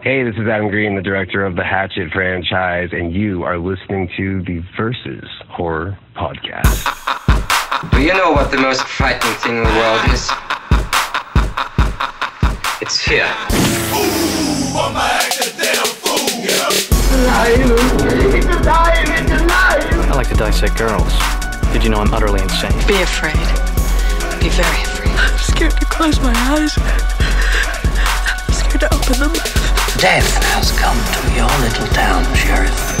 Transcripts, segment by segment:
Hey, this is Adam Green, the director of the Hatchet franchise, and you are listening to the Versus Horror Podcast. Do you know what the most frightening thing in the world is? It's fear. I like to dissect girls. Did you know I'm utterly insane? Be afraid. Be very afraid. I'm scared to close my eyes. I'm scared to open them. Death has come to your little town, Sheriff.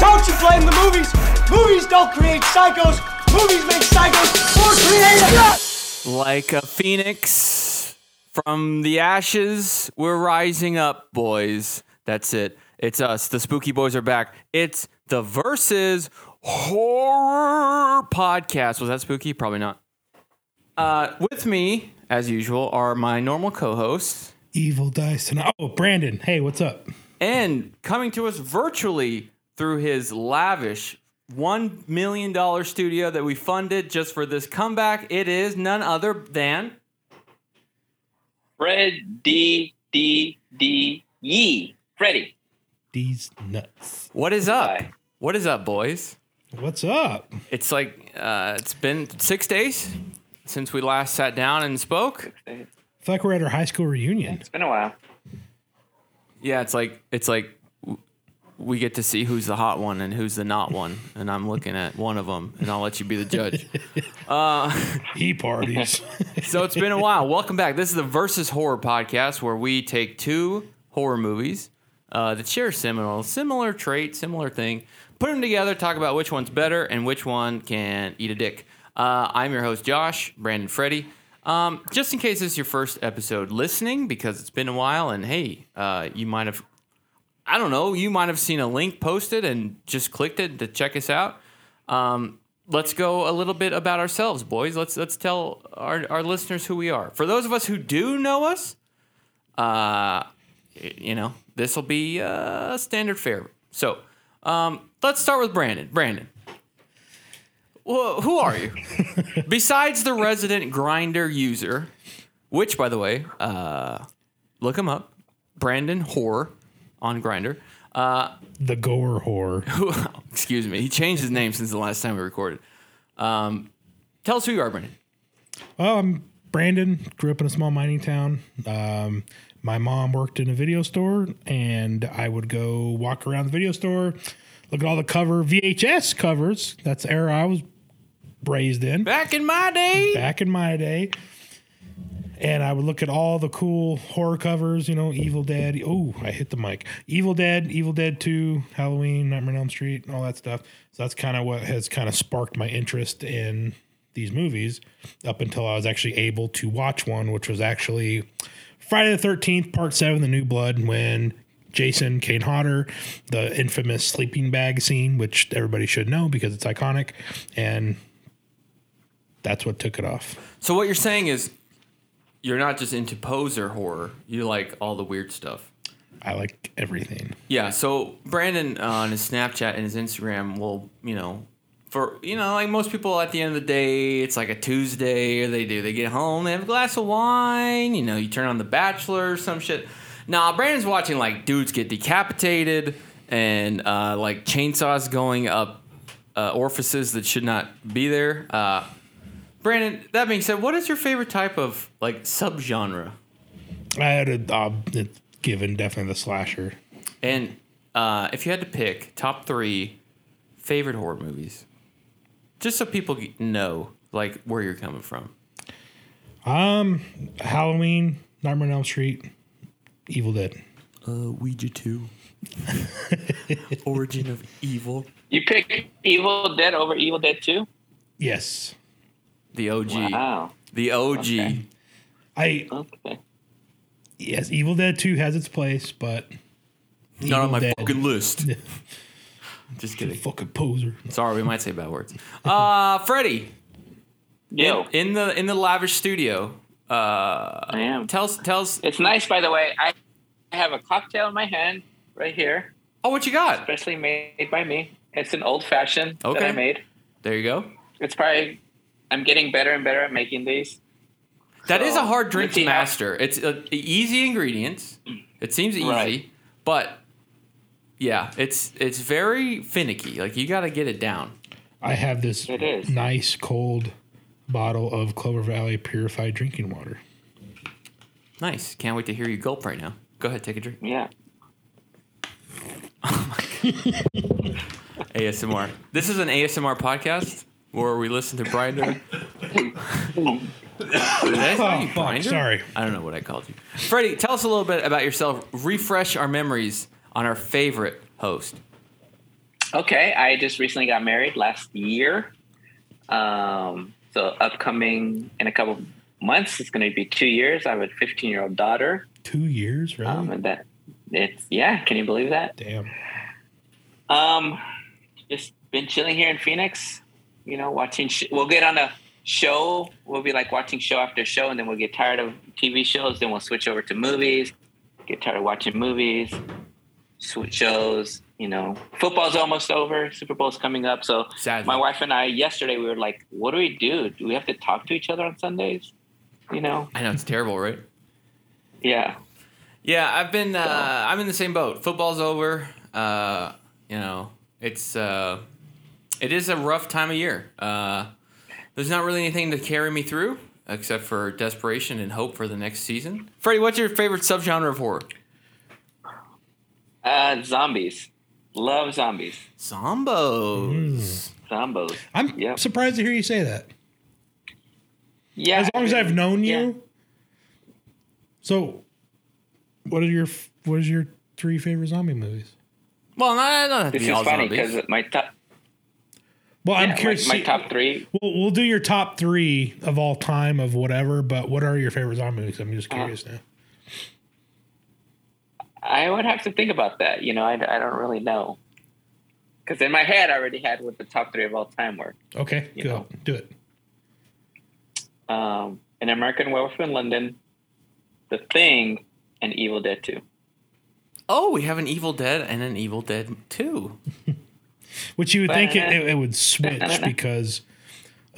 Don't you blame the movies! Movies don't create psychos! Movies make psychos more creative! Like a phoenix from the ashes, we're rising up, boys. That's it. It's us. The Spooky Boys are back. It's the Versus Horror Podcast. Was that spooky? Probably not. Uh, with me, as usual, are my normal co-hosts, Evil Dice. And oh, Brandon. Hey, what's up? and coming to us virtually through his lavish one million dollar studio that we funded just for this comeback. It is none other than Fred D D D Yee. Freddie. These nuts. what is up? Hi. What is up, boys? What's up? It's like uh, it's been six days since we last sat down and spoke. I feel like we're at our high school reunion. It's been a while. Yeah, it's like it's like we get to see who's the hot one and who's the not one, and I'm looking at one of them, and I'll let you be the judge. Uh, he parties. so it's been a while. Welcome back. This is the Versus Horror Podcast, where we take two horror movies uh, that share similar similar trait, similar thing, put them together, talk about which one's better and which one can eat a dick. Uh, I'm your host, Josh Brandon Freddy. Um, just in case this is your first episode listening, because it's been a while, and hey, uh, you might have, I don't know, you might have seen a link posted and just clicked it to check us out. Um, let's go a little bit about ourselves, boys. Let's let's tell our, our listeners who we are. For those of us who do know us, uh, you know, this will be uh, standard fare. So um, let's start with Brandon. Brandon, wh- who are you? Besides the resident Grindr user, which, by the way, uh, look him up, Brandon Horror on Grindr. Uh, the Gore whore. who, excuse me, he changed his name since the last time we recorded. Um, tell us who you are, Brandon. Well, I'm Brandon. Grew up in a small mining town. Um, my mom worked in a video store, and I would go walk around the video store, look at all the cover VHS covers. That's the era I was raised in. Back in my day, back in my day. And I would look at all the cool horror covers, you know, Evil Dead. Oh, I hit the mic. Evil Dead, Evil Dead 2, Halloween, Nightmare on Elm Street, and all that stuff. So that's kind of what has kind of sparked my interest in these movies up until I was actually able to watch one, which was actually Friday the 13th, Part 7, The New Blood, when Jason Kane Hodder, the infamous sleeping bag scene, which everybody should know because it's iconic. And that's what took it off. So what you're saying is you're not just into poser horror. You like all the weird stuff. I like everything. Yeah. So Brandon uh, on his Snapchat and his Instagram will, you know, for you know, like most people at the end of the day, it's like a Tuesday. Or they do. They get home, they have a glass of wine. You know, you turn on The Bachelor or some shit. Nah, Brandon's watching like dudes get decapitated and uh, like chainsaws going up uh, orifices that should not be there. Uh, Brandon, that being said, what is your favorite type of like subgenre? I had a uh, given definitely the slasher. And uh, if you had to pick top three favorite horror movies, just so people know like where you're coming from. Um, Halloween, Nightmare on Elm Street, Evil Dead. Uh, Ouija 2. Origin of Evil. You pick Evil Dead over Evil Dead 2? Yes, The OG. Wow. The OG. Okay. I Okay. yes, Evil Dead Two has its place, but Not on my Dead. fucking list. Just kidding. fucking poser. Sorry, we might say bad words. Uh, Freddie, Yo, in the in the lavish studio, uh, I am. tell us tell us. It's nice, by the way. I I have a cocktail in my hand right here, Oh, what you got? especially made by me. It's an old fashioned that I made. There you go. It's probably I'm getting better and better at making these. That is So, a hard drink to see how- master. It's uh, easy ingredients. It seems easy, Right. but yeah, it's it's very finicky. Like you got to get it down. I have this nice cold bottle of Clover Valley purified drinking water. Nice. Can't wait to hear you gulp right now. Go ahead, take a drink. Yeah. ASMR. This is an ASMR podcast where we listen to Brinder. Did I call you fuck, sorry. I don't know what I called you. Freddie, tell us a little bit about yourself. Refresh our memories on our favorite host. Okay, I just recently got married last year. Um, so upcoming in a couple months, it's going to be two years. I have a 15 year old daughter. Two years, really? Um, and that it's yeah. Can you believe that? Damn. Um, just been chilling here in Phoenix. You know, watching. Sh- we'll get on a show. We'll be like watching show after show, and then we'll get tired of TV shows. Then we'll switch over to movies. Get tired of watching movies. Switch shows. You know, football's almost over. Super Bowl's coming up. So Sadly. my wife and I yesterday we were like, "What do we do? Do we have to talk to each other on Sundays?" You know? I know it's terrible, right? Yeah. Yeah, I've been. Uh, I'm in the same boat. Football's over. Uh, you know, it's. Uh, it is a rough time of year. Uh, there's not really anything to carry me through except for desperation and hope for the next season. Freddie, what's your favorite subgenre of horror? Uh, zombies. Love zombies. Zombos. Zombos. I'm Yep. surprised to hear you say that. Yeah. As long as I've known you. Yeah. So, what are your what is your three favorite zombie movies? Well, not, not have to This be all is funny because my top, Well, yeah, I'm curious. my top three. We'll, we'll do your top three of all time of whatever, but what are your favorite zombie movies? I'm just curious now. I would have to think about that. You know, I, I don't really know. Because in my head, I already had what the top three of all time were. Okay, go know. do it. Um, An American Werewolf in London, The Thing, and Evil Dead 2. oh, we have an Evil Dead and an Evil Dead 2. Which you would think it, it, it would switch because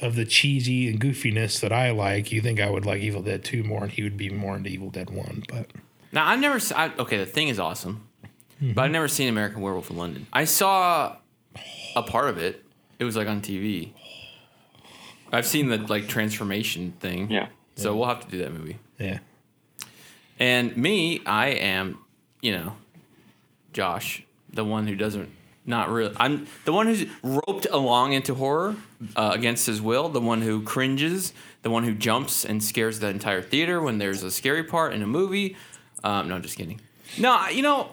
of the cheesy and goofiness that I like. You think I would like Evil Dead 2 more and he would be more into Evil Dead 1, but Now, I've never. I, okay, the thing is awesome, but I've never seen American Werewolf in London. I saw a part of it. It was like on TV. I've seen the like transformation thing. Yeah. So we'll have to do that movie. yeah. And me, I am, you know, Josh, the one who doesn't not really. I'm the one who's roped along into horror uh, against his will. The one who cringes. The one who jumps and scares the entire theater when there's a scary part in a movie. Um, no, I'm just kidding. No, you know,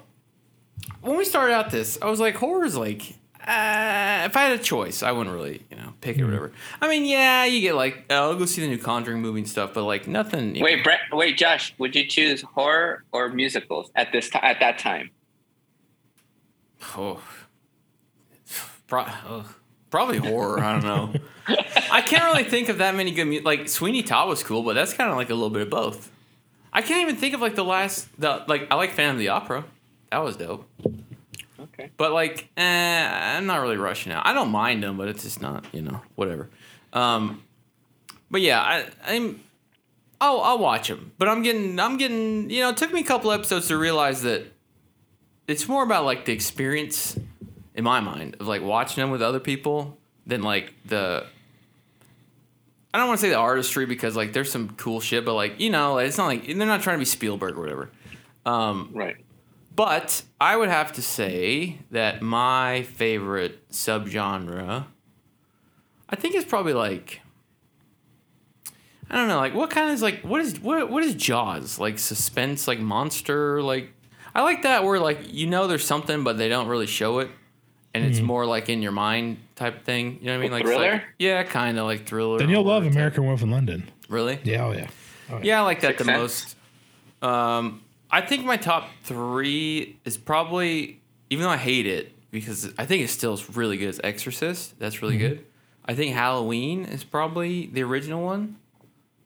when we started out this, I was like, horror is like. Uh, if I had a choice, I wouldn't really, you know, pick it or whatever. I mean, yeah, you get like, uh, I'll go see the new Conjuring movie and stuff, but like nothing. you know. Wait, Brett, wait, Josh, would you choose horror or musicals at this ti at that time? Oh, Pro- ugh. probably horror. I don't know. I can't really think of that many good mu- like Sweeney Todd was cool, but that's kind of like a little bit of both. I can't even think of like the last the like I like Phantom of the Opera. That was dope. Okay. But like, eh, I'm not really rushing out. I don't mind them, but it's just not, you know, whatever. Um, but yeah, I, I'm. I'll I'll watch them, but I'm getting I'm getting you know. It took me a couple episodes to realize that it's more about like the experience in my mind of like watching them with other people than like the. I don't want to say the artistry because like there's some cool shit, but like you know, it's not like they're not trying to be Spielberg or whatever. Um, Right. but I would have to say that my favorite subgenre, I think is probably like, I don't know, like what kind is like what is what what is Jaws like suspense like monster like I like that where like you know there's something but they don't really show it and it's more like in your mind type thing. You know what I mean? Like it's like- Thriller? yeah, kind of like thriller. Then you'll love type. American Wolf in London. Really? Yeah, oh yeah. Yeah, I like that Sixth the Sense? most. Um, I think my top three is probably, even though I hate it because I think it still is really good. Is Exorcist. That's really good. I think Halloween is probably the original one,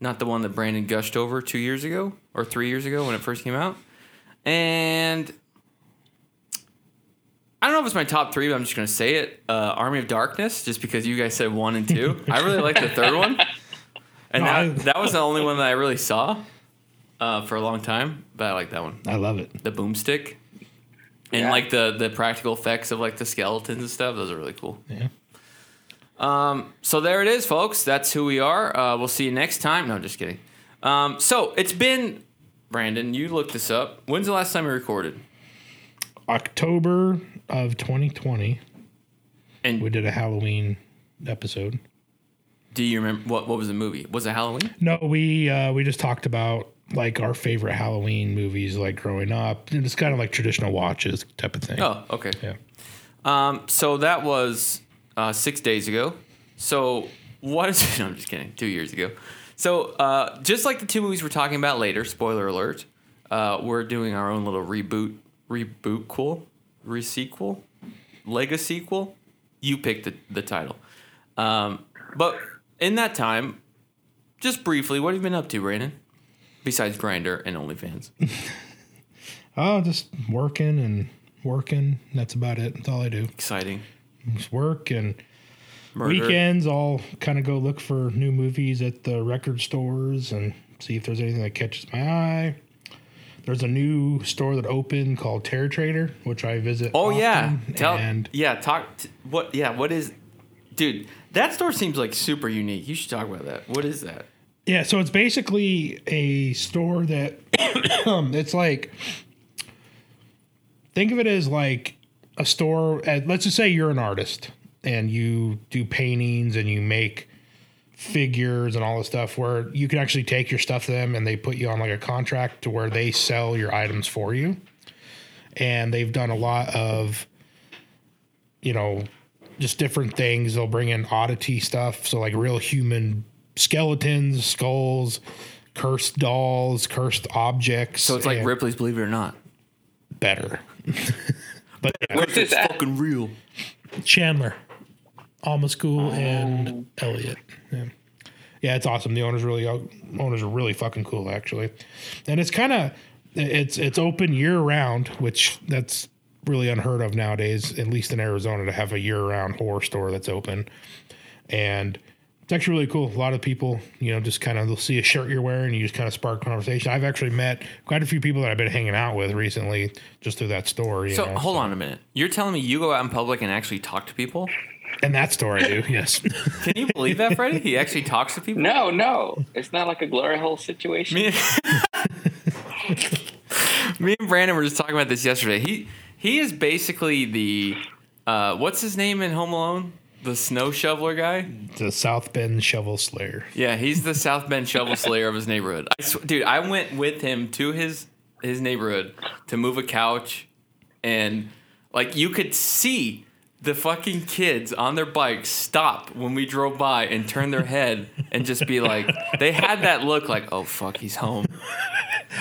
not the one that Brandon gushed over two years ago or three years ago when it first came out. And I don't know if it's my top three, but I'm just gonna say it. Uh, Army of Darkness, just because you guys said one and two. I really like the third one. And No, I- that, that was the only one that I really saw uh, for a long time. But I like that one. I love it. The boomstick. And Yeah. like the the practical effects of like the skeletons and stuff, those are really cool. Yeah. Um, so there it is, folks. That's who we are. Uh, we'll see you next time. No, just kidding. Um, so it's been Brandon. You looked this up. When's the last time we recorded? October of 2020, And we did a Halloween episode. do you remember what what was the movie? Was it Halloween? No, we uh, we just talked about like our favorite Halloween movies, like growing up. And it's kind of like traditional watches type of thing. Oh, okay. yeah. Um, so that was uh, six days ago. So what is? No, I'm just kidding. Two years ago. So uh, just like the two movies we're talking about later, spoiler alert, uh, we're doing our own little reboot, reboot cool, resequel, Lego sequel. You picked the, the title. Um, but in that time, just briefly, what have you been up to, Brandon? Besides Grindr and OnlyFans. Oh, just working and working. That's about it. That's all I do. Exciting. Just work and Murder. weekends. I'll kind of go look for new movies at the record stores and see if there's anything that catches my eye. There's a new store that opened called Terror Trader, which I visit. Oh yeah, tell and yeah talk t- what yeah what is, dude that store seems like super unique. You should talk about that. What is that? Yeah, so it's basically a store that um, it's like think of it as like a store at, let's just say you're an artist and you do paintings and you make figures and all this stuff where you can actually take your stuff to them and they put you on like a contract to where they sell your items for you. And they've done a lot of you know, just different things. They'll bring in oddity stuff, so like real human skeletons, skulls, cursed dolls, cursed objects. So it's like Ripley's Believe It or Not. better. but yeah, Where's this? Fucking real. Chandler, Alma School, and oh. Elliot. Yeah. yeah, it's awesome. The owners really owners are really fucking cool actually, and it's kind of it's it's open year round, which that's really unheard of nowadays, at least in Arizona, to have a year round horror store that's open, and it's actually really cool. A lot of people, you know, just kind of they'll see a shirt you're wearing, you just kind of spark conversation. I've actually met quite a few people that I've been hanging out with recently just through that store. So know, hold on a minute. You're telling me you go out in public and actually talk to people? And that store I do, yes. Can you believe that, Freddie? He actually talks to people. No, no, it's not like a glory hole situation. Me, me and Brandon were just talking about this yesterday. He he is basically the uh, what's his name in Home Alone? The snow shoveler guy. the South Bend Shovel Slayer. Yeah, he's the South Bend shovel slayer of his neighborhood. I sw- dude, I went with him to his his neighborhood to move a couch, and like you could see the fucking kids on their bikes stop when we drove by and turn their head and just be like, they had that look like, oh fuck, he's home.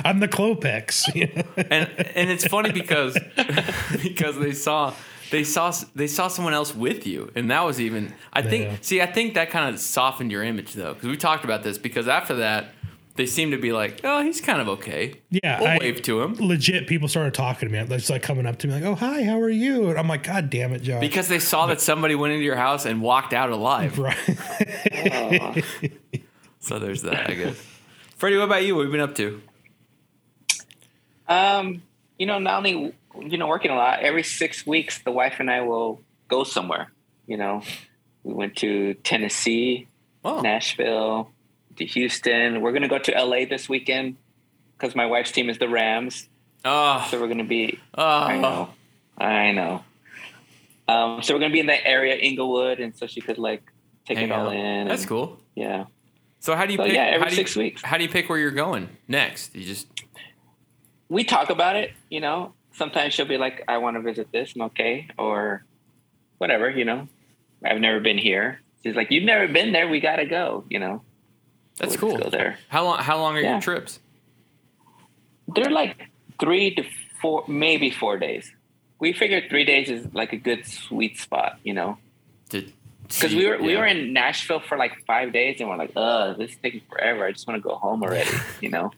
I'm the Clopex. And and it's funny because because they saw. They saw they saw someone else with you, and that was even. I think. Yeah. See, I think that kind of softened your image, though, because we talked about this. Because after that, they seem to be like, "Oh, he's kind of okay." Yeah, we'll I- wave to him Legit, people started talking to me. They're just like coming up to me, like, "Oh, hi, how are you?" And I'm like, "God damn it, Josh!" because they saw that somebody went into your house and walked out alive. right. So there's that, I guess. Freddie, what about you? What have you been up to? Um, you know, not only you know working a lot. Every six weeks, the wife and I will go somewhere. You know, we went to Tennessee, Oh, Nashville, to Houston. We're gonna go to LA this weekend because my wife's team is the Rams. oh, So we're gonna be. Oh. I know, I know. Um, so we're gonna be in that area, Inglewood, and so she could like take Hang it all out. in. That's and- cool. Yeah. So how do you So pick? yeah, every how do you- six weeks. How do you pick where you're going next? You just we talk about it, you know. Sometimes she'll be like, I want to visit this, and okay, or whatever, you know. I've never been here. She's like, You've never been there, we gotta go, you know. That's cool. Go there. How long? How long are Yeah. your trips? They're like three to four maybe four days. We figured three days is like a good sweet spot, you know. Because we were we were in Nashville for like five days and we're like, uh, this is taking forever. I just want to go home already, you know?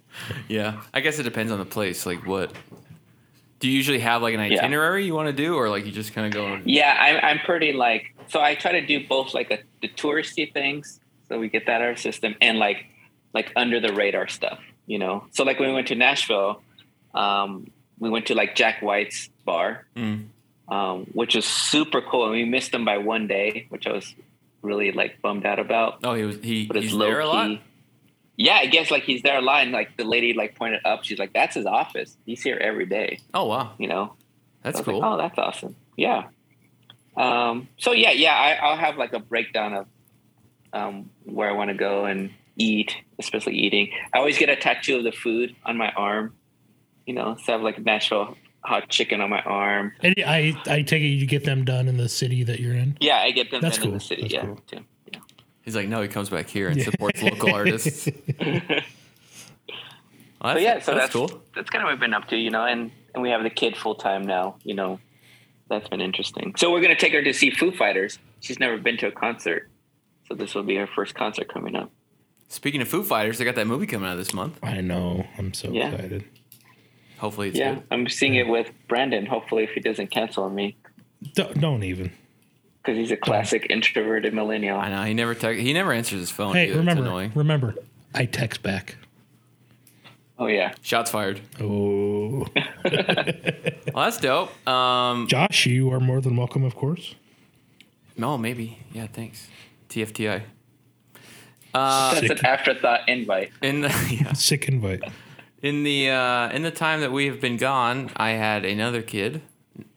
Yeah, I guess it depends on the place. Like, what do you usually have? Like an Yeah. itinerary you want to do, or like you just kind of go? And, Yeah, I'm I'm pretty like so I try to do both like a, the touristy things so we get that out of our system, and like like under the radar stuff, you know. So like when we went to Nashville, um, we went to like Jack White's bar, Mm. um, which was super cool, and we missed him by one day, which I was really like bummed out about. Oh, he was he But he's there a lot. Yeah, I guess like he's there a lot, and like the lady like pointed up, she's like, "That's his office. He's here every day." Oh wow, You know. that's was cool. Like, oh, that's awesome. Yeah. Um, so yeah, yeah, I, I'll have like a breakdown of um, where I want to go and eat, especially eating. I always get a tattoo of the food on my arm. You know, so I have like a Nashville hot chicken on my arm. And I I take it you get them done in the city that you're in. Yeah, I get them That's cool. in the city. That's yeah, cool. too. Yeah. He's like, no, he comes back here and supports local artists. Well, But that's, yeah, so that's, that's, cool. That's kind of what I've been up to, you know, and and we have the kid full time now, you know. That's been interesting. So we're gonna take her to see Foo Fighters. She's never been to a concert, so this will be her first concert coming up. Speaking of Foo Fighters, they got that movie coming out this month. I know. I'm so Yeah. excited. Hopefully, it's yeah, good. I'm seeing it with Brandon. Hopefully, if he doesn't cancel on me, Don't, don't even. because he's a classic introverted millennial. I know he never te- he never answers his phone. Hey, either. It's remember, annoying. remember, I text back. Oh yeah, Shots fired. Oh, Well, that's dope. Um, Josh, you are more than welcome, of course. no, maybe. Yeah, thanks. TFTI. Uh, that's an afterthought invite. in the yeah, Sick invite. in the uh, in the time that we have been gone, I had another kid.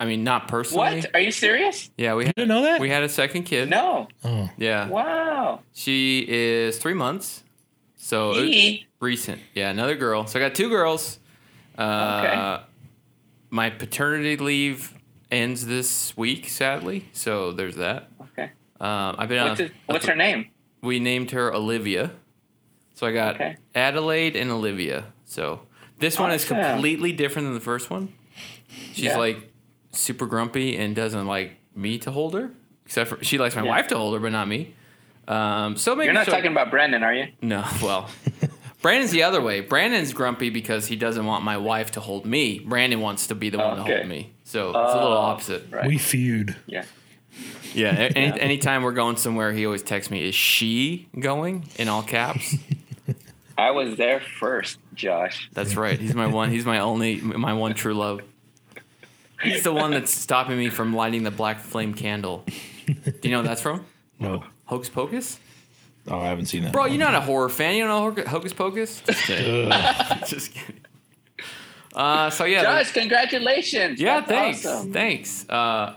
I mean, not personally. What? Are you serious? Yeah, we had, didn't know that? we had a second kid. No. Oh, Yeah. Wow. She is three months. So recent. Yeah, another girl. So I got two girls. Uh, Okay. My paternity leave ends this week, sadly. So there's that. Okay. Um, I've been What's, on. his, what's her name? We named her Olivia. So I got Okay. Adelaide and Olivia. So this one is completely different than the first one. She's Yeah. like super grumpy and doesn't like me to hold her. Except for she likes my Yeah. wife to hold her, but not me. Um, so maybe You're not she'll- talking about Brandon, are you? no, well, Brandon's the other way. Brandon's grumpy because he doesn't want my wife to hold me. Brandon wants to be the one to Okay. hold me. So it's a little Oh, opposite. Right. we feud. yeah. Yeah. a- Any, anytime we're going somewhere, he always texts me, "Is she going?" in all caps. I was there first, Josh. That's right. He's my one. He's my only, my one true love. He's the one that's stopping me from lighting the black flame candle. Do you know what that's from? No. Hocus Pocus? Oh, I haven't seen that. Bro, you're not a horror fan. You don't know Hocus Pocus? Just kidding. Just kidding. Uh, so yeah, Josh, congratulations. Yeah, That's thanks. awesome. Thanks. Uh,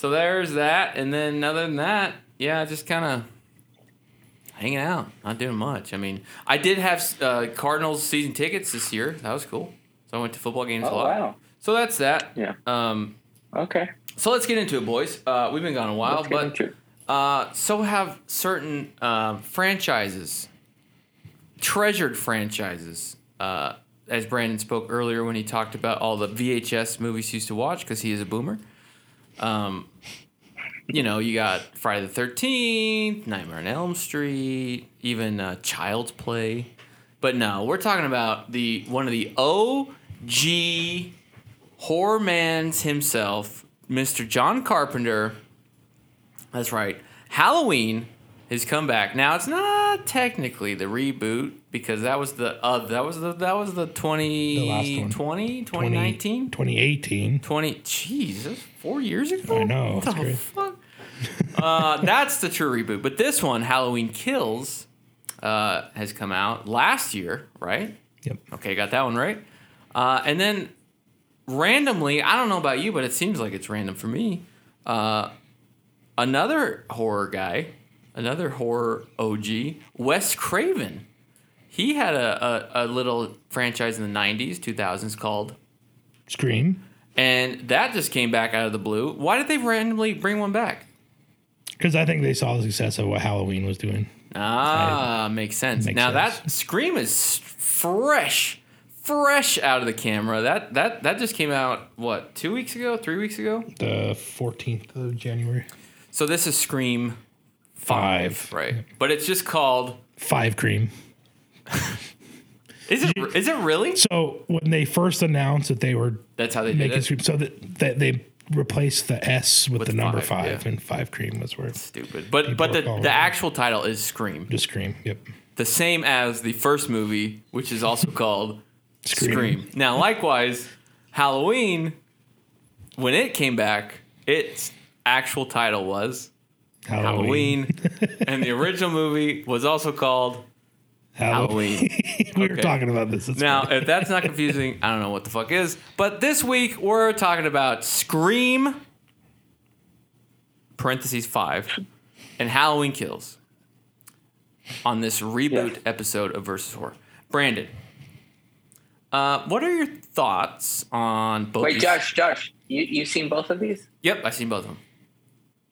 so there's that, and then other than that, yeah, just kind of hanging out, not doing much. I mean, I did have uh, Cardinals season tickets this year. That was cool. So I went to football games a Oh, lot. wow. So that's that. Yeah. Um, Okay. so let's get into it, boys. Uh, we've been gone a while, but uh, so have certain uh, franchises, treasured franchises. Uh, as Brandon spoke earlier when he talked about all the VHS movies he used to watch because he is a boomer. Um, you know, you got Friday the Thirteenth, Nightmare on Elm Street, even uh, Child's Play. But no, we're talking about the one of the OG horror mans himself, Mr. John Carpenter. That's right. Halloween has come back. Now it's not technically the reboot because that was the uh, that was the that was the 2020, 2019, 2018. 20 jeez, that's 4 years ago. I know, What the great. fuck? Uh, that's the true reboot. But this one, Halloween Kills, uh, has come out last year, right? Yep. Okay, got that one right. Uh, and then randomly, I don't know about you, but it seems like it's random for me. Uh, another horror guy, another horror OG, Wes Craven. He had a, a, a little franchise in the 90s, 2000s called, Scream. and that just came back out of the blue. Why did they randomly bring one back? Because I think they saw the success of what Halloween was doing. Ah, makes sense. Makes now sense. that Scream is fresh, fresh out of the camera. That that that just came out what two weeks ago, three weeks ago. The 14th of January. So this is Scream Five. right? But it's just called. Five cream. Is it is it really? So when they first announced that they were That's how they did making it. Scream, so that, that they replaced the S with, With the number five, five, yeah. and five cream was where Stupid. But but the, the actual title is Scream. just cream. Yep. The same as the first movie, which is also called Scream. Scream. Now, likewise, Halloween, when it came back, its actual title was Halloween, and the original movie was also called Halloween. we were talking about this. It's Now, funny. if that's not confusing, I don't know what the fuck is. But this week we're talking about Scream, parentheses five, and Halloween Kills on this reboot Yeah. episode of Versus Horror. Brandon, uh, what are your thoughts on both? Wait, these- Josh, Josh, you you've seen both of these? Yep, I've seen both of them.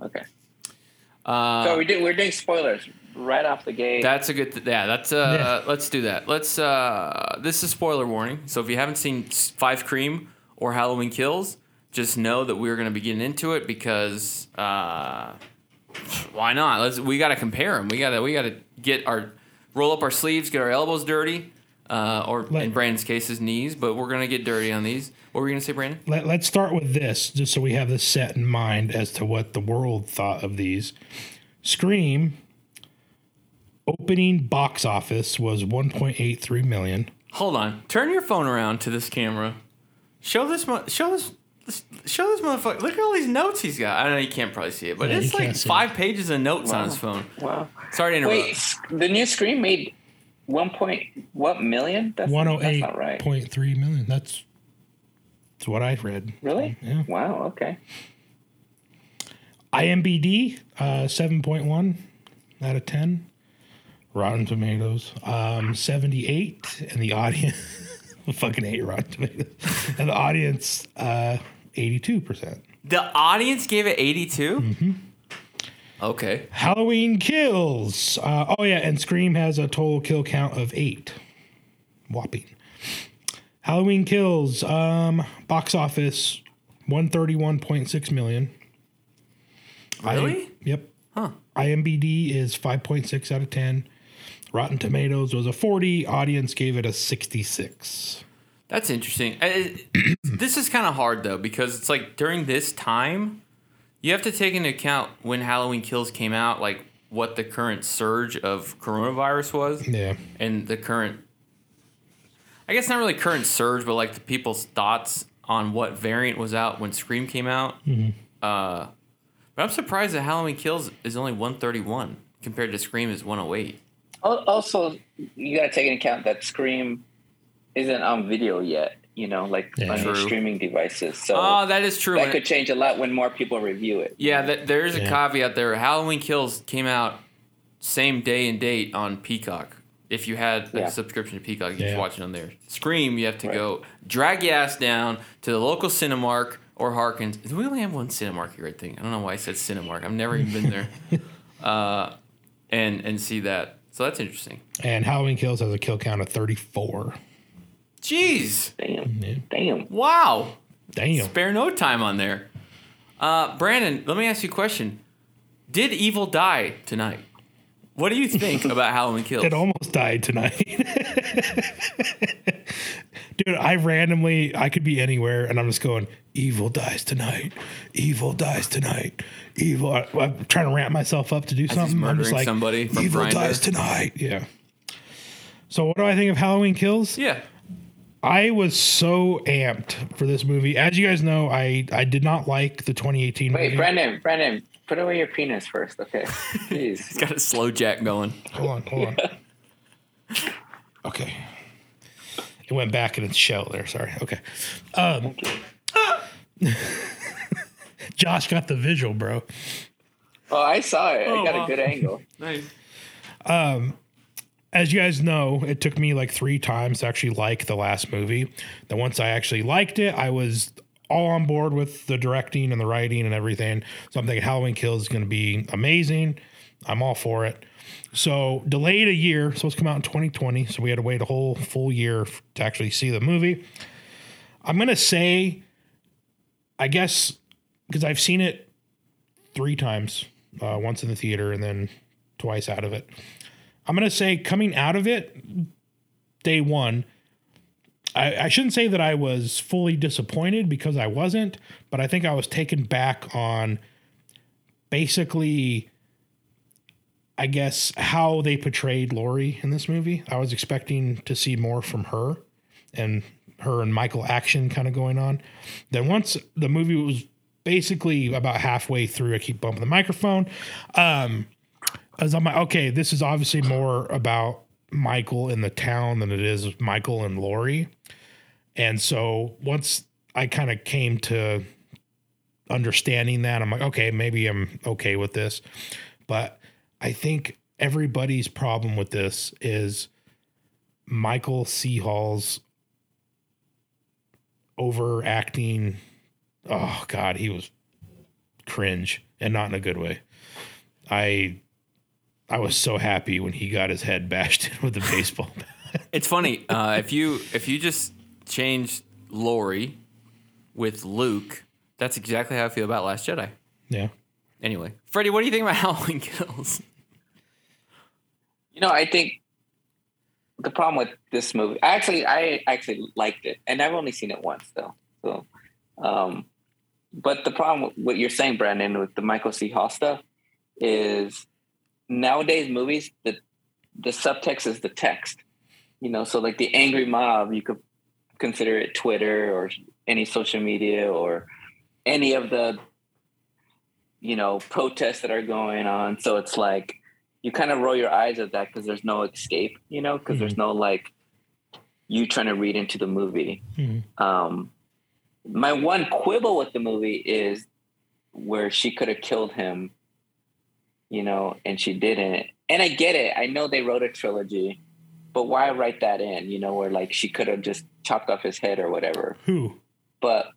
Okay. Uh, so we do, we're doing spoilers right off the gate. That's a good. Th- yeah, that's. Uh, Let's do that. Let's. Uh, this is spoiler warning. So if you haven't seen Five Cream or Halloween Kills, just know that we're going to be getting into it because uh, why not? Let's. We got to compare them. We got to. We got to get our roll up our sleeves, get our elbows dirty, uh, or in Brandon's case, his knees. But we're going to get dirty on these. What were you going to say, Brandon? Let, let's start with this, just so we have this set in mind as to what the world thought of these. Scream opening box office was 1.83 million. Hold on. Turn your phone around to this camera. Show this. mo- Show this. this- Show this motherfucker. Look at all these notes he's got. I know you can't probably see it, but Yeah, it's like can't see five pages of notes on his phone. wow. Sorry to interrupt. Wait, the new screen made one point what million? That's, that's not right. 108.3 million. That's that's what I read. Really? Yeah. Wow. Okay. IMBD, uh, 7.1 out of 10. Rotten Tomatoes, um, 78. And the audience, fucking hate Rotten Tomatoes. and the audience, uh, 82%. The audience gave it 82? Mm-hmm. Okay. Halloween Kills. Uh, oh, yeah. And Scream has a total kill count of eight. Whopping. Halloween Kills, um, box office, 131.6 million. Really? I, yep. Huh. IMBD is 5.6 out of 10. Rotten Tomatoes was a 40. Audience gave it a 66. That's interesting. This is kind of hard, though, because it's like during this time, you have to take into account when Halloween Kills came out, like what the current surge of coronavirus was. Yeah. and the current I guess not really current surge, but like the people's thoughts on what variant was out when Scream came out. Uh, but I'm surprised that Halloween Kills is only 131 compared to Scream is 108. Al- Also, you got to take into account that Scream isn't on video yet. You know, like Yeah. on your streaming devices. So Oh, that is true. that And- could change a lot when more people review it. yeah, that, there is a Yeah. caveat there. Halloween Kills came out same day and date on Peacock. If you had a Yeah. subscription to Peacock, you Yeah. just watch it on there. Scream, you have to Right. go drag your ass down to the local Cinemark or Harkins. We only have one Cinemark here, I think. I don't know why I said Cinemark. I've never even been there. Uh, and and see that. So that's interesting. And Halloween Kills has a kill count of 34. Jeez. Damn. Damn. Wow. Damn. Spare no time on there. Uh, Brandon, let me ask you a question. Did Evil die tonight? What do you think about Halloween Kills? It almost died tonight. Dude, I randomly, I could be anywhere and I'm just going, evil dies tonight. Evil dies tonight. Evil. I, am trying to ramp myself up to do he's something. I'm just like, somebody from evil Grindr. dies tonight. Yeah. So, what do I think of Halloween Kills? yeah. I was so amped for this movie. As you guys know, I, I did not like the 2018 Wait, movie. Brandon, Brandon, put away your penis first, okay? He's Jeez. got a slow jack going. Hold on, hold on. Okay. It went back in its shell there. Sorry. Okay. Um, Josh got the visual, bro. oh, I saw it. Oh, I got wow. a good angle. Nice. Um as you guys know, it took me like three times to actually like the last movie. Then once I actually liked it, I was all on board with the directing and the writing and everything. So I'm thinking Halloween Kills is going to be amazing. I'm all for it. So delayed a year, supposed to come out in 2020. So we had to wait a whole full year to actually see the movie. I'm going to say, I guess, because I've seen it three times, uh, once in the theater and then twice out of it. I'm going to say coming out of it, day one, I, I shouldn't say that I was fully disappointed because I wasn't, but I think I was taken back on basically, I guess, how they portrayed Laurie in this movie. I was expecting to see more from her and her and Michael action kind of going on. Then once the movie was basically about halfway through, I keep bumping the microphone. Um, as I'm like, okay, this is obviously more about Michael in the town than it is Michael and Laurie. And so once I kind of came to understanding that, I'm like, okay, maybe I'm okay with this. But I think everybody's problem with this is Michael C. Hall's overacting. Oh God, he was cringe and not in a good way. I I was so happy when he got his head bashed in with a baseball bat. It's funny uh, if you if you just change Laurie with Luke, that's exactly how I feel about Last Jedi. Yeah. Anyway, Freddie, what do you think about Halloween Kills? You know, I think the problem with this movie, I actually, I actually liked it, and I've only seen it once though. So, um, but the problem with what you're saying, Brandon, with the Michael C. Hall stuff, is nowadays movies the the subtext is the text. You know, so like the angry mob, you could consider it Twitter or any social media or any of the you know protests that are going on. So it's like you kind of roll your eyes at that because there's no escape, you know, because there's no like you trying to read into the movie. Mhm. Um, my one quibble with the movie is where she could have killed him, you know, and she didn't. And I get it. I know they wrote a trilogy, but why write that in? You know, where like she could have just chopped off his head or whatever. Who? But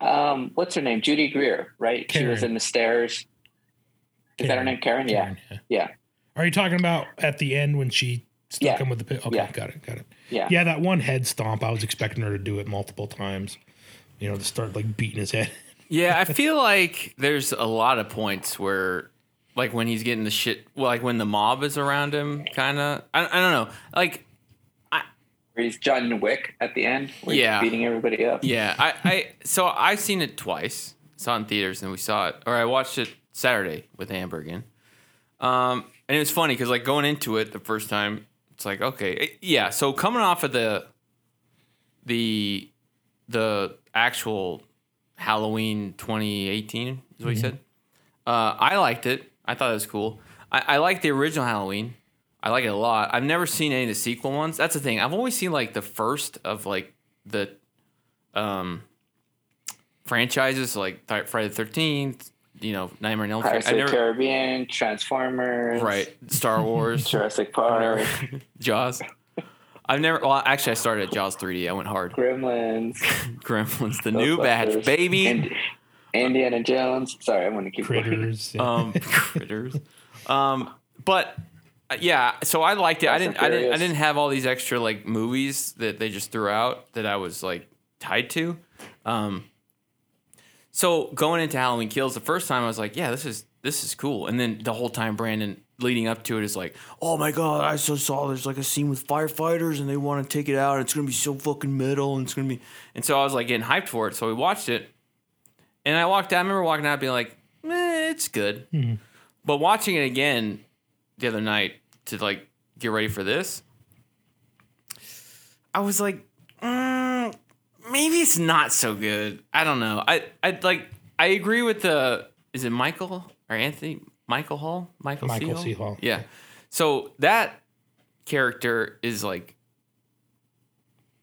um, what's her name? Judy Greer, right? She was in the stairs. Is that her name? Karen? Karen, yeah. Yeah. Are you talking about at the end when she stuck Yeah. him with the pit? Okay, Yeah. got it, got it. Yeah. Yeah, that one head stomp, I was expecting her to do it multiple times. You know, to start like beating his head. Yeah, I feel like there's a lot of points where, like when he's getting the shit, well, like when the mob is around him, kind of. I, I don't know. Like, Where he's John Wick at the end, where Yeah. he's beating everybody up. yeah, I, I, so I've seen it twice. Saw it in theaters, and we saw it, or I watched it Saturday with Amber again. Um, and it was funny because like going into it the first time, it's like okay, it- yeah. So coming off of the, the, the actual Halloween 2018 is what he said. Uh, I liked it. I thought it was cool. I, I like the original Halloween. I like it a lot. I've never seen any of the sequel ones. That's the thing. I've always seen like the first of like the um franchises, like Th- Friday the Thirteenth. You know, Nightmare on Elm Street. I of the never Caribbean, Transformers, right. Star Wars, Jurassic Park, Jaws. I've never. Well, actually, I started at Jaws 3D. I went hard. Gremlins, Gremlins, the new batch, baby. Ind- Indiana Jones. Sorry, I'm going to keep. Critters. yeah. um, critters. Um, but uh, yeah, so I liked it. I Fast and didn't, I didn't, I didn't have all these extra like movies that they just threw out that I was like tied to. Um, so going into Halloween Kills, the first time I was like, yeah, this is this is cool, and then the whole time Brandon leading up to it is like, oh my god, I so saw there's like a scene with firefighters and they want to take it out. and It's gonna be so fucking metal, and it's gonna be, and so I was like getting hyped for it. So we watched it, and I walked out. I remember walking out being like, eh, it's good. But watching it again the other night to like get ready for this, I was like, mm, maybe it's not so good. I don't know. I I like I agree with the is it Michael or Anthony Michael Hall Michael, Michael C. C. Hall. Yeah. So that character is like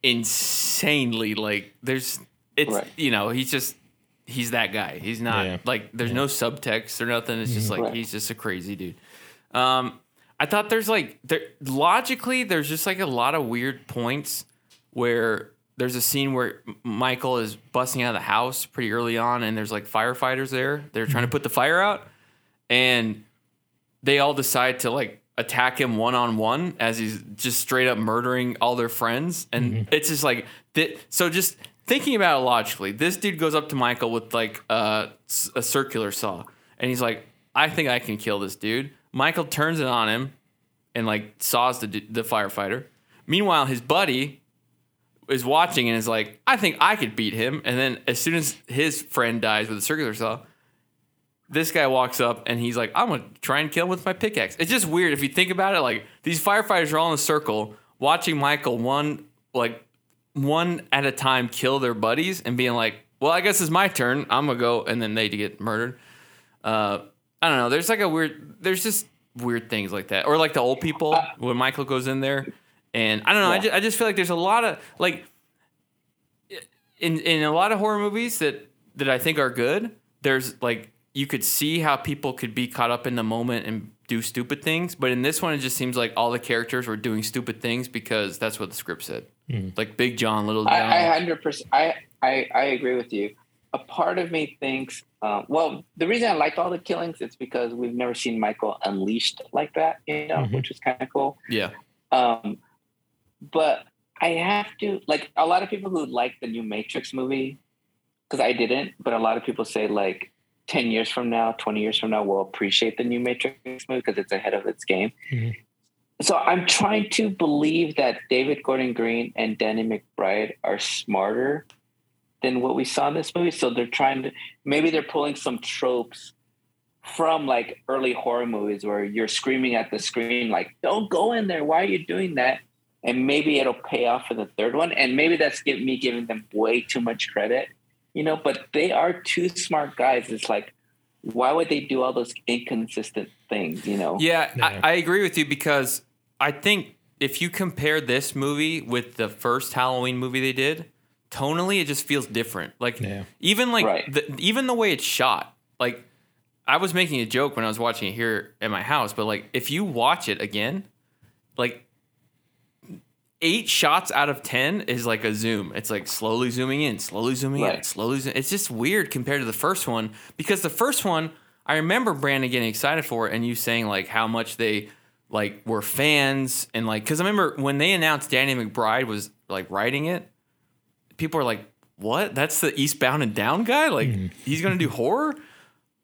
insanely like there's it's Right. you know he's just he's that guy. He's not Yeah. like there's no subtext or nothing. It's just like Right. he's just a crazy dude. Um, I thought there's like there logically there's just like a lot of weird points where there's a scene where Michael is busting out of the house pretty early on, and there's like firefighters there. They're trying to mm-hmm. put the fire out, and they all decide to like attack him one on one as he's just straight up murdering all their friends, and mm-hmm. it's just like th- so. Just thinking about it logically, this dude goes up to Michael with like uh, a, a circular saw, and he's like, "I think I can kill this dude." Michael turns it on him and like saws the the firefighter. Meanwhile, his buddy is watching and is like, I think I could beat him. And then as soon as his friend dies with a circular saw, this guy walks up and he's like, I'm gonna try and kill him with my pickaxe. It's just weird if you think about it. Like these firefighters are all in a circle watching Michael one like one at a time kill their buddies and being like, Well, I guess it's my turn. I'm gonna go, and then they get murdered. Uh, I don't know. There's like a weird. There's just weird things like that, or like the old people when Michael goes in there, and I don't know. I, just, I just feel like there's a lot of like in in a lot of horror movies that that I think are good. There's like you could see how people could be caught up in the moment and do stupid things, but in this one, it just seems like all the characters were doing stupid things because that's what the script said. Like Big John, Little John. I, I hundred percent. I, I I agree with you. A part of me thinks, uh, well, the reason I like all the killings is because we've never seen Michael unleashed like that, you know, Mhm. which is kind of cool. yeah, Um, but I have to like a lot of people who like the new Matrix movie because I didn't, but a lot of people say like ten years from now, twenty years from now, we'll appreciate the new Matrix movie because it's ahead of its game. Mhm. So I'm trying to believe that David Gordon Green and Danny McBride are smarter than what we saw in this movie. So they're trying to maybe they're pulling some tropes from like early horror movies where you're screaming at the screen like don't go in there why are you doing that and maybe it'll pay off for the third one and maybe that's give me giving them way too much credit you know but they are two smart guys it's like why would they do all those inconsistent things you know Yeah, Yeah. I, I agree with you because I think if you compare this movie with the first Halloween movie they did, tonally it just feels different. Like Yeah. even like Right. the, even the way it's shot. Like I was making a joke when I was watching it here at my house, but like if you watch it again, like eight shots out of ten is like a zoom. It's like slowly zooming in, slowly zooming in, slowly. Zoom. It's just weird compared to the first one because the first one, I remember Brandon getting excited for it and you saying like how much they like were fans and like because I remember when they announced Danny McBride was like writing it, people are like, "What? That's the Eastbound and Down guy? Like mm-hmm. he's gonna do horror?"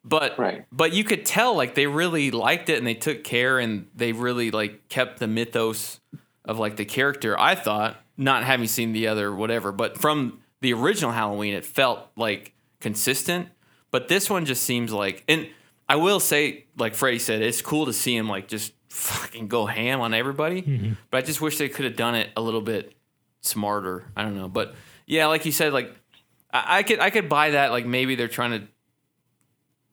But Right. but you could tell like they really liked it and they took care and they really like kept the mythos of like the character. I thought not having seen the other whatever, but from the original Halloween, it felt like consistent. But this one just seems like, and I will say, like Freddie said, it's cool to see him like just fucking go ham on everybody. Mm-hmm. But I just wish they could have done it a little bit smarter. I don't know, but yeah, like you said, like I, I could I could buy that. Like maybe they're trying to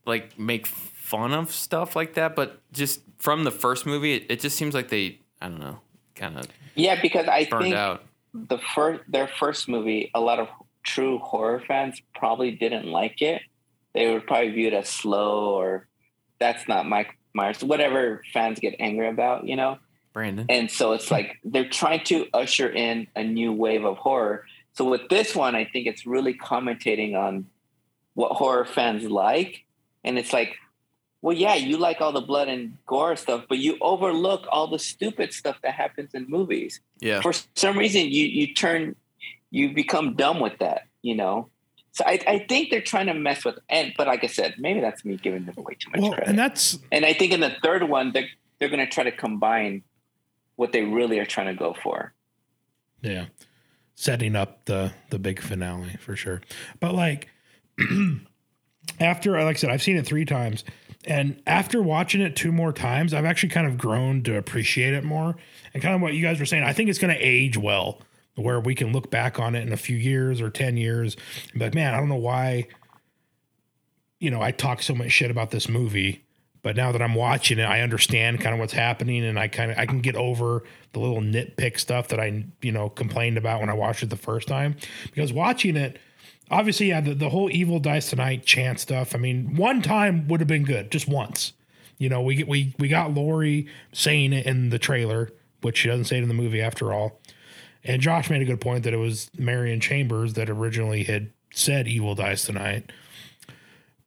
like make fun of stuff like that, but just from the first movie, it, it just seems like they I don't know, kind of yeah because i think out. the first their first movie a lot of true horror fans probably didn't like it they would probably view it as slow or that's not mike myers whatever fans get angry about you know Brandon. and so it's like they're trying to usher in a new wave of horror so with this one i think it's really commentating on what horror fans like and it's like well yeah you like all the blood and gore stuff but you overlook all the stupid stuff that happens in movies Yeah. for some reason you you turn you become dumb with that you know so I, I think they're trying to mess with and but like i said maybe that's me giving them way too much Well, credit and that's and I think in the third one, they're they're going to try to combine what they really are trying to go for. yeah, setting up the the big finale for sure. But like after, like I said, I've seen it three times, and after watching it two more times, I've actually kind of grown to appreciate it more. And kind of what you guys were saying, I think it's going to age well, where we can look back on it in a few years or ten years, and be like, man, I don't know why. You know, I talk so much shit about this movie, but now that I'm watching it, I understand kind of what's happening, and I kind of I can get over the little nitpick stuff that I you know complained about when I watched it the first time. Because watching it, obviously, yeah, the, the whole evil dies tonight chant stuff. I mean, one time would have been good, just once. You know, we we we got Laurie saying it in the trailer, which she doesn't say it in the movie after all. And Josh made a good point that it was Marion Chambers that originally had said "Evil dies tonight."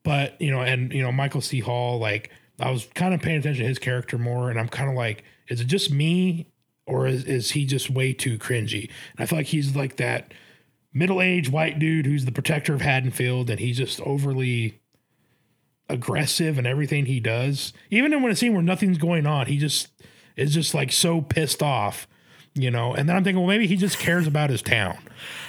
But you know, and you know, Michael C. Hall, like I was kind of paying attention to his character more, and I'm kind of like, is it just me, or is is he just way too cringy? And I feel like he's like that middle-aged white dude who's the protector of Haddonfield, and he's just overly aggressive in everything he does. Even in when a scene where nothing's going on, he just is just like so pissed off you know. And then I'm thinking, well, maybe he just cares about his town.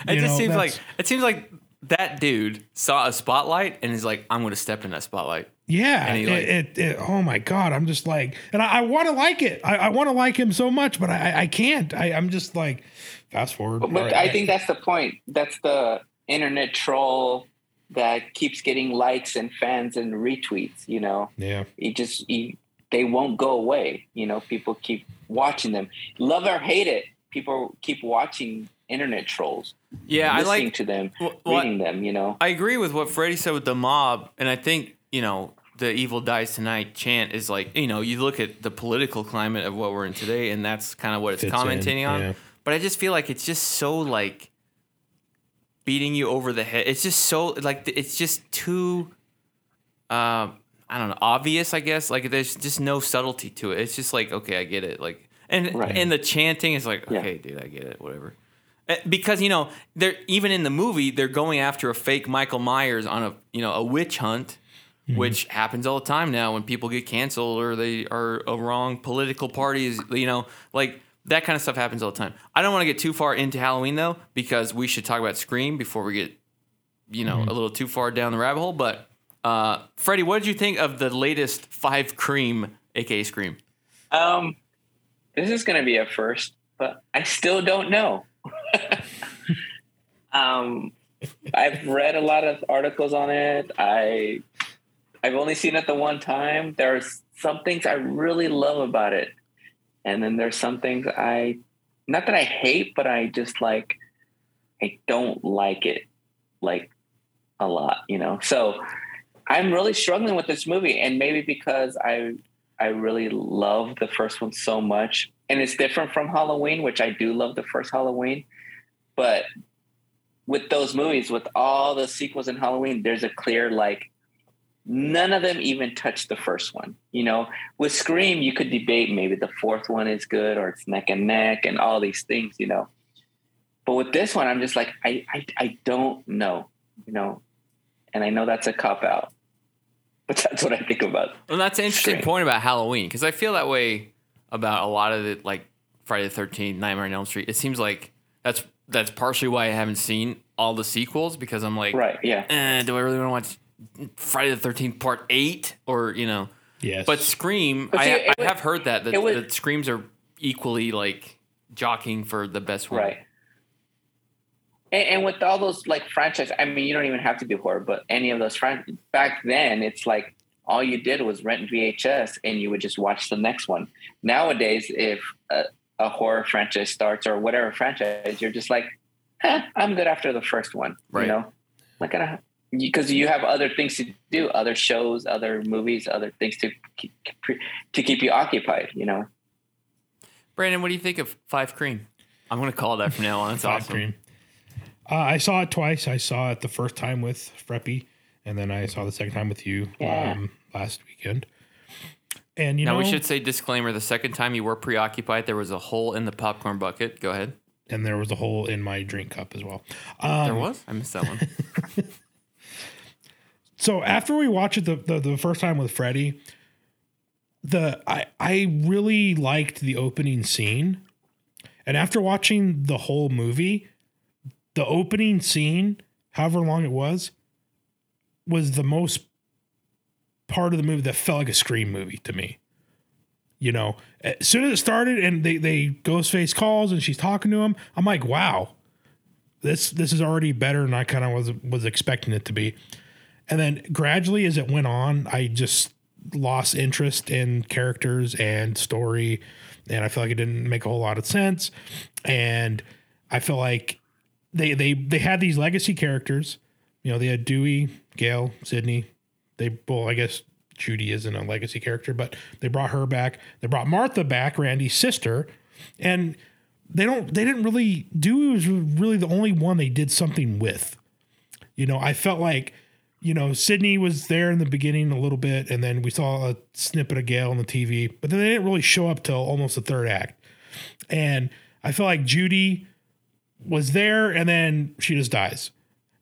It You just know, seems like it seems like that dude saw a spotlight and is like, I'm going to step in that spotlight. Yeah, And he, it, like- it, it- Oh my god, I'm just like, and I, I want to like it. I, I want to like him so much, but I, I can't. I, I'm just like, fast forward. But, All right, I think that's the point. That's the internet troll that keeps getting likes and fans and retweets. You know, yeah, it just you, they won't go away. You know, people keep watching them. Love or hate it, people keep watching internet trolls. Yeah, I listening like to them, Wh- what- reading them. You know, I agree with what Freddie said with the mob, and I think you know the "Evil Dies Tonight" chant is like you know you look at the political climate of what we're in today, and that's kind of what it's Fits in, commenting on. yeah. But I just feel like it's just so like beating you over the head. It's just so like it's just too. Uh, I don't know, obvious. I guess like there's just no subtlety to it. It's just like okay, I get it. Like and Right. and the chanting is like Yeah. okay, dude, I get it. Whatever. Uh, because you know they're even in the movie they're going after a fake Michael Myers on a you know a witch hunt, which happens all the time now when people get canceled or they are a wrong political parties. You know, like that kind of stuff happens all the time. I don't want to get too far into Halloween though because we should talk about Scream before we get you know a little too far down the rabbit hole. But uh, Freddie, what did you think of the latest Five Cream, aka Scream? um, this is going to be a first, but I still don't know. um, I've read a lot of articles on it. I I've only seen it the one time. There's some things I really love about it, and then there's some things I not that I hate, but I just like I don't like it like a lot, you know. So I'm really struggling with this movie, and maybe because I I really love the first one so much, and it's different from Halloween, which I do love the first Halloween, but with those movies, with all the sequels in Halloween, there's a clear like none of them even touch the first one. You know, with Scream, you could debate maybe the fourth one is good or it's neck and neck and all these things, you know. But with this one, I'm just like, I I, I don't know, you know, and I know that's a cop out, but that's what I think about. Well, that's an interesting Scream. point about Halloween because I feel that way about a lot of it, like Friday the Thirteenth, Nightmare on Elm Street. It seems like that's that's partially why I haven't seen all the sequels because I'm like, Right? Yeah. eh, do I really want to watch Friday the Thirteenth Part Eight or you know? yes, But Scream, But I, see, it I would- have heard that that, would- that Screams are equally like jockeying for the best one. Right. And, and with all those like franchise, I mean, you don't even have to do horror, but any of those fran- back then, it's like all you did was rent VHS and you would just watch the next one. Nowadays, if a, a horror franchise starts or whatever franchise, you're just like, eh, I'm good after the first one. Right. You know, like I because you have other things to do, other shows, other movies, other things to keep, to keep you occupied. You know. Brandon, what do you think of Five Cream? I'm gonna call it that from now on. It's Five awesome. Cream. Uh, I saw it twice. I saw it the first time with Freddie, and then I saw the second time with you Yeah. um, last weekend. And you now know, we should say disclaimer: the second time you were preoccupied, there was a hole in the popcorn bucket. Go ahead. and there was a hole in my drink cup as well. there Um, was. I missed that one. so after we watched it the, the, the first time with Freddie, the I I really liked the opening scene. And after watching the whole movie, the opening scene, however long it was, was the most part of the movie that felt like a scream movie to me. You know, as soon as it started and they they Ghostface calls and she's talking to him, I'm like, wow, this this is already better than I kind of was was expecting it to be. And then gradually as it went on, I just lost interest in characters and story, and I feel like it didn't make a whole lot of sense. And I feel like they they they had these legacy characters. You know, they had Dewey, Gail, Sydney. They well, I guess Judy isn't a legacy character, but they brought her back. They brought Martha back, Randy's sister, and they don't they didn't really Dewey was really the only one they did something with. You know, I felt like, you know, Sydney was there in the beginning a little bit, and then we saw a snippet of Gail on the TV, but then they didn't really show up till almost the third act. And I feel like Judy was there, and then she just dies.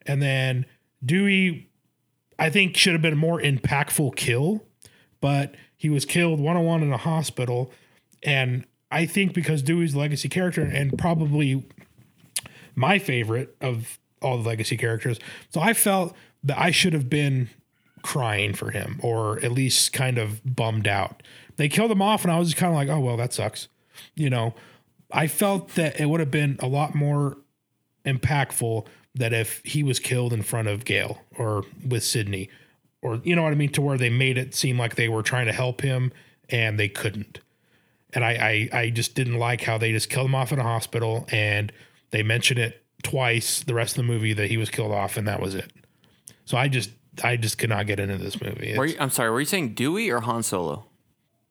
And then Dewey, I think, should have been a more impactful kill, but he was killed one on one in a hospital. And I think because Dewey's legacy character and probably my favorite of all the legacy characters, so I felt that I should have been crying for him or at least kind of bummed out. They killed him off, and I was just kind of like, oh well, that sucks. You know, I felt that it would have been a lot more impactful that if he was killed in front of Gail or with Sydney, or you know what I mean, to where they made it seem like they were trying to help him and they couldn't. And I, I, I just didn't like how they just killed him off in a hospital and they mentioned it twice the rest of the movie that he was killed off and that was it. So I just I just could not get into this movie. Were you, I'm sorry. Were you saying Dewey or Han Solo?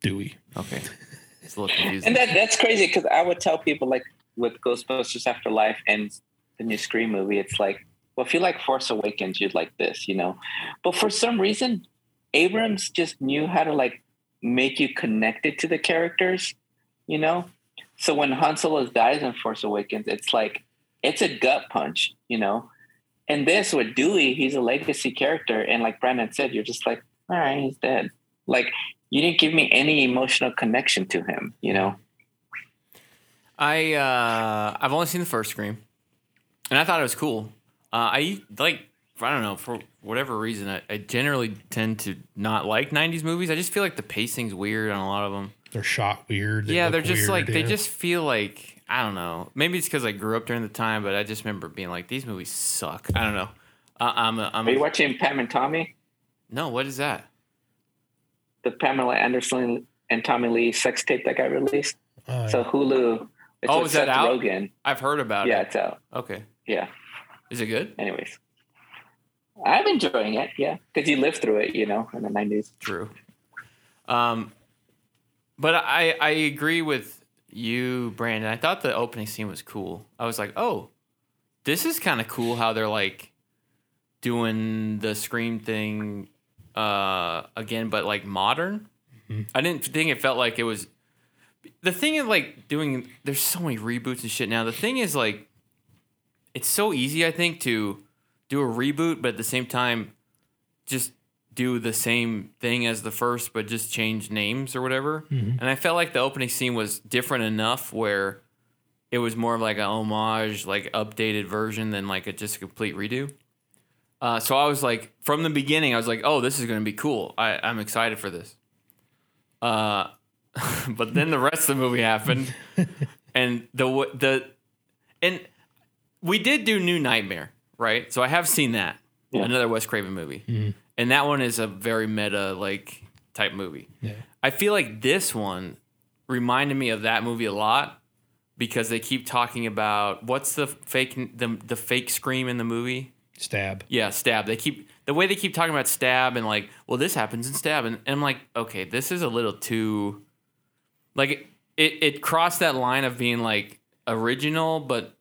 Dewey. Okay, it's a little confusing. And that that's crazy because I would tell people like with Ghostbusters Afterlife and the new Scream movie, it's like, well, if you like Force Awakens, you'd like this, you know. But for some reason, Abrams just knew how to like make you connected to the characters, you know. So when Han Solo dies in Force Awakens, it's like it's a gut punch, you know. And this with Dewey, he's a legacy character, and like Brandon said, you're just like, all right, he's dead. Like you didn't give me any emotional connection to him, you know. I uh, I've only seen the first Scream, and I thought it was cool. Uh, I like I don't know for whatever reason I, I generally tend to not like '90s movies. I just feel like the pacing's weird on a lot of them. They're shot weird. yeah, they're just weird, like they just feel like I don't know. Maybe it's because I grew up during the time, but I just remember being like, these movies suck. I don't know. Uh, I'm a, I'm Are you a, watching Pam and Tommy? no. What is that? The Pamela Anderson and Tommy Lee sex tape that got released. Oh, So Hulu. It's Oh, with is that out? Rogen. I've heard about Yeah, it. Yeah, it's out. Okay, Yeah. is it good? Anyways, I'm enjoying it. Yeah, because you lived through it, you know, in the '90s. True. Um, but I I agree with you, Brandon. I thought the opening scene was cool. I was like, oh, this is kind of cool how they're like doing the scream thing uh again, but like modern. I didn't think it felt like it was. The thing is like doing. There's so many reboots and shit now. The thing is like, it's so easy. I think to do a reboot, but at the same time, just do the same thing as the first, but just change names or whatever. And I felt like the opening scene was different enough where it was more of like an homage, like updated version than like a just a complete redo. Uh, so I was like, from the beginning, I was like, oh, this is going to be cool. I, I'm excited for this. Uh, but then the rest of the movie happened, and the the and we did do New Nightmare, right? So I have seen that Yeah. another Wes Craven movie, mm-hmm. and that one is a very meta like type movie. I feel like this one reminded me of that movie a lot because they keep talking about what's the fake the the fake scream in the movie. stab. Yeah, stab. They keep the way they keep talking about stab and like, well, this happens in stab, and, and I'm like, okay, this is a little too, like, it it crossed that line of being like original, but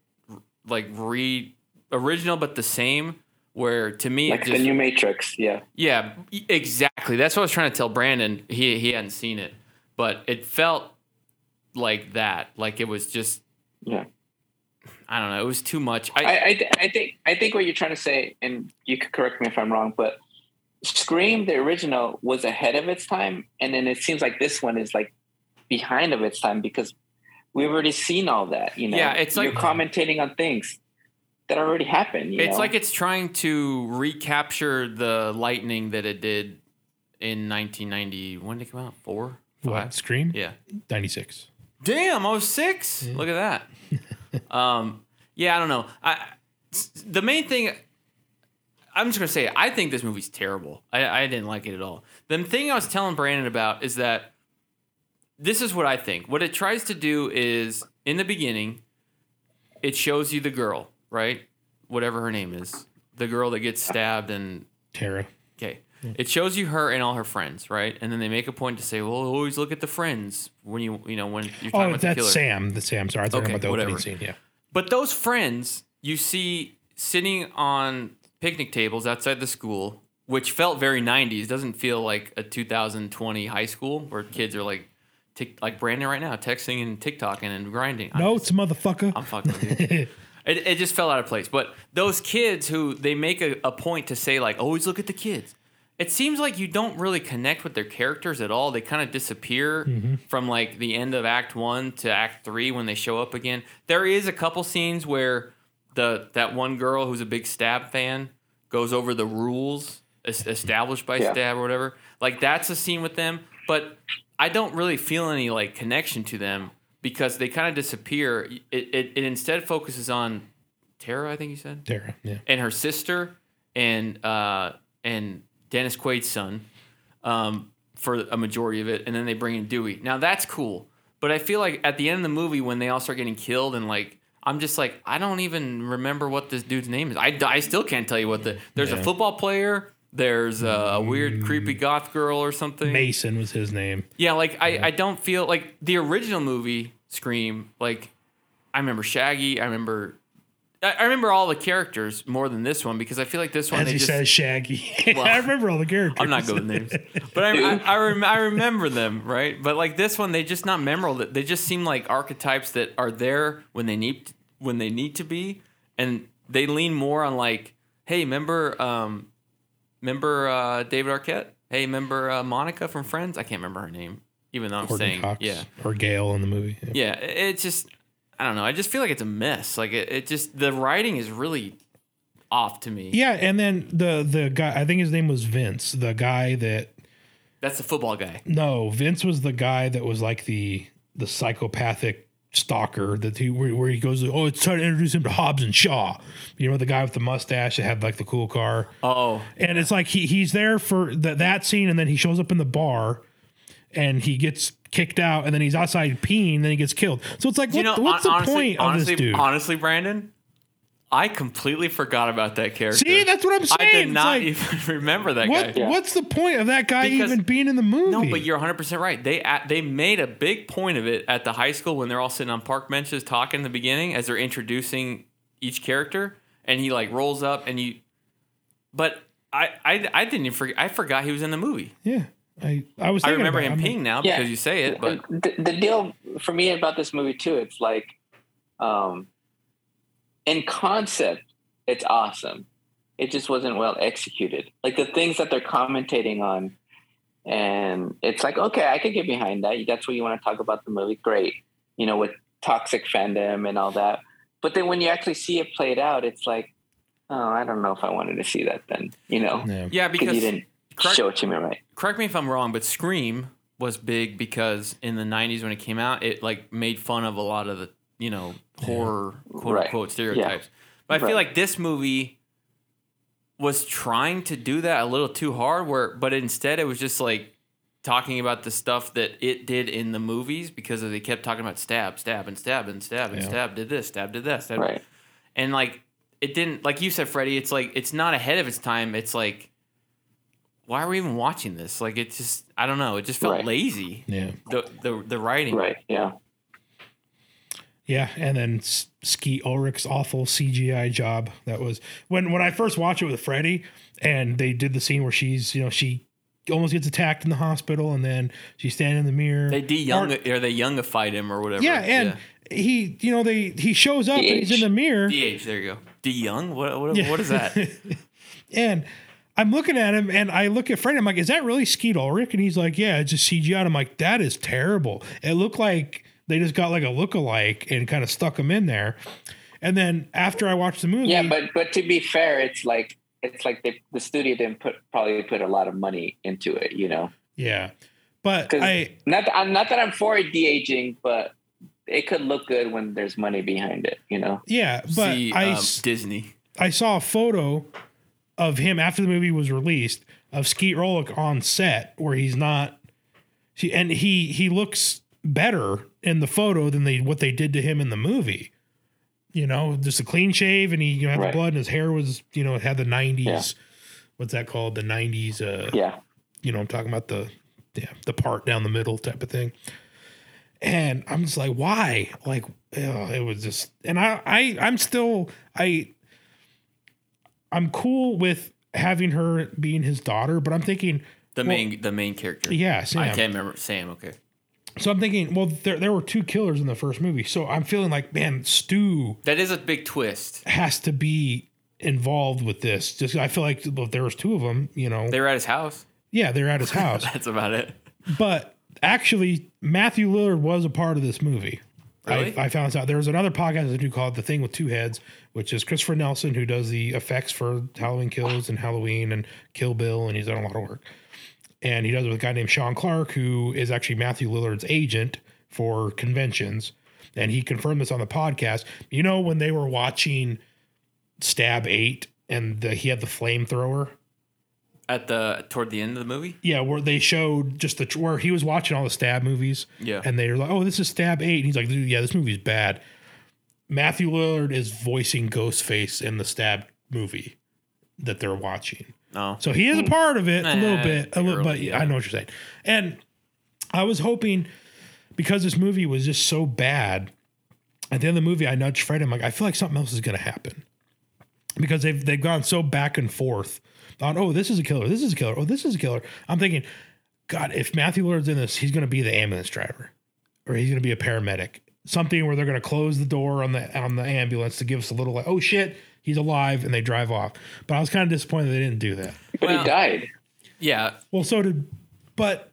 like re original but the same. Where to me, Like it the just, new Matrix. Yeah. yeah, exactly. That's what I was trying to tell Brandon. He he hadn't seen it, but it felt like that. Like it was just Yeah. I don't know. It was too much. I, I, I, th- I think I think what you're trying to say, and you could correct me if I'm wrong, but Scream, the original, was ahead of its time, and then it seems like this one is like behind of its time because we've already seen all that. You know, Yeah, it's like you're like- commentating on things that already happened. You it's know? like it's trying to recapture the lightning that it did in 1990. When did it come out? Four, What? five. Scream? Yeah. 96. Damn, oh six. was six. Look at that. um, yeah, I don't know. I the main thing. I'm just gonna say, I think this movie's terrible. I, I didn't like it at all. The thing I was telling Brandon about is that this is what I think. What it tries to do is, in the beginning, it shows you the girl, right? Whatever her name is, the girl that gets stabbed and Tara. Okay. It shows you her and all her friends, right? And then they make a point to say, "Well, always look at the friends when you, you know, when you're talking Oh, about the that's killer." Sam. The Sam. Sorry, I was talking Okay, about the opening scene. Yeah. But those friends you see sitting on picnic tables outside the school, which felt very 90s, doesn't feel like a 2020 high school where kids are like, tick, like Brandon right now, texting and TikToking and grinding. I'm Notes, motherfucker. I'm fucking it, it just fell out of place. But those kids who they make a, a point to say like, always look at the kids. it seems like you don't really connect with their characters at all. They kind of disappear Mm-hmm. from like the end of Act One to Act Three when they show up again. There is a couple scenes where the that one girl who's a big Stab fan goes over the rules established by Yeah. Stab or whatever. Like that's a scene with them, but I don't really feel any like connection to them because they kind of disappear. It, it it instead focuses on Tara, I think you said Tara, yeah. and her sister and uh, and Dennis Quaid's son um, for a majority of it, and then they bring in Dewey. Now that's cool, but I feel like at the end of the movie when they all start getting killed and like. I'm just like I don't even remember what this dude's name is. I, I still can't tell you what the there's a football player. There's a, a weird creepy goth girl or something. Mason was his name. Yeah, like I, I don't feel like the original movie Scream. Like I remember Shaggy. I remember I, I remember all the characters more than this one because I feel like this one As they he just. says, Shaggy. Well, I remember all the characters. I'm not good with names, but I I, I, rem- I remember them right. But like this one, they just not memorable. They just seem like archetypes that are there when they need when they need to be, and they lean more on like, hey, remember um, remember uh, David Arquette? Hey, remember uh, Monica from Friends? I can't remember her name, even though I'm Courteney saying Cox yeah. or Gail in the movie. Yeah. Yeah, it it just I don't know. I just feel like it's a mess. Like it, it just the writing is really off to me. Yeah, and then the the guy, I think his name was Vince, the guy that That's the football guy. no, Vince was the guy that was like the the psychopathic stalker that he where, where he goes, oh, it's trying to introduce him to Hobbs and Shaw. You know, the guy with the mustache that had like the cool car. Oh, And it's like he he's there for the, that scene, and then he shows up in the bar, and he gets kicked out, and then he's outside peeing, and then he gets killed. So it's like, what, know, what's hon- the honestly, point of honestly, this dude? honestly, Brandon, I completely forgot about that character. See, that's what I'm saying. I did It's not like, even remember that what guy. what's the point of that guy Because- even being in the movie? No, but you're 100 percent right. They at, they made a big point of it at the high school when they're all sitting on park benches talking in the beginning as they're introducing each character, and he like rolls up and you. But I I, I didn't even forget. I forgot he was in the movie. yeah, I I was. I remember him I'm peeing now Yeah. because you say it, but the, the deal for me about this movie too, it's like, um, in concept, it's awesome. It just wasn't well executed. Like the things that they're commentating on, and it's like, okay, I could get behind that. That's what you want to talk about the movie. Great, you know, with toxic fandom and all that. But then when you actually see it played out, it's like, oh, I don't know if I wanted to see that. Then you know, Yeah. yeah, because because you didn't correct- show it to me right. correct me if I'm wrong, but Scream was big because in the 90s when it came out, it like made fun of a lot of the, you know, horror quote Right. unquote stereotypes. But I feel like this movie was trying to do that a little too hard where but instead it was just like talking about the stuff that it did in the movies because they kept talking about stab, stab, and stab and stab and Yeah. stab did this, stab did that, stab Right. and like it didn't like you said freddie it's like it's not ahead of its time it's like why are we even watching this like it just i don't know it just felt Right. lazy Yeah, the the, the writing Right. Yeah. Yeah, and then S- Skeet Ulrich's awful CGI job. That was when when I first watched it with Freddie, and they did the scene where she's you know she almost gets attacked in the hospital, and then she's standing in the mirror. they de young Or- or they youngified him or whatever yeah, and he you know they he shows up and he's in the mirror. dh there you go de young what what, Yeah. what is that And I'm looking at him and I look at Fred. I'm like, is that really Skeet Ulrich? And he's like, yeah, it's just CGI. And I'm like, that is terrible. It looked like they just got like a look-alike and kind of stuck him in there. And then after I watched the movie, Yeah, but but to be fair, it's like it's like the the studio didn't put probably put a lot of money into it, you know. yeah, but I Not that, I'm not that I'm for de aging, but it could look good when there's money behind it, you know. yeah, but see I um, disney I saw a photo of him after the movie was released of Skeet Ulrich on set where he's not. See, and he he looks better in the photo than they what they did to him in the movie. You know, just a clean shave, and he you know, had Right. the blood, and his hair was you know it had the '90s. Yeah. What's that called? The '90s. Uh, Yeah. you know, I'm talking about the yeah the part down the middle type of thing. And I'm just like, why? Like, ugh, it was just, and I, I, I'm still, I, I'm cool with having her being his daughter, but I'm thinking, the well, main the main character yeah, Sam. i can't remember sam okay So I'm thinking, well, there, there were two killers in the first movie, so I'm feeling like, man, Stu that is a big twist has to be involved with this. Just I feel like if there was two of them, you know, They were at his house. yeah, they're at his house. That's about it. but actually, Matthew Lillard was a part of this movie. Really? I, I found this out. There was another podcast I do called The Thing with Two Heads, which is Christopher Nelson, who does the effects for Halloween Kills and Halloween and Kill Bill, and he's done a lot of work. And he does it with a guy named Sean Clark, who is actually Matthew Lillard's agent for conventions. And he confirmed this on the podcast. You know, when they were watching Stab 8 and the, he had the flamethrower? At the toward the end of the movie. Yeah, where they showed just the where he was watching all the stab movies. Yeah. and they were like, "Oh, this is Stab 8. And he's like, "Yeah, this movie's bad." Matthew Lillard is voicing Ghostface in the Stab movie that they're watching, Oh, so he is a part of it a little Eh, bit. A little, but early, I know what you're saying. And I was hoping because this movie was just so bad. At the end of the movie, I nudged Fred. I'm like, I feel like something else is going to happen because they've they've gone so back and forth on oh this is a killer, this is a killer, oh this is a killer. I'm thinking, God, if Matthew Lillard's in this, he's going to be the ambulance driver, or he's going to be a paramedic. Something where they're going to close the door on the on the ambulance to give us a little like, oh shit, he's alive, and they drive off. But I was kind of disappointed they didn't do that. But Well- he died. yeah. Well, so did, but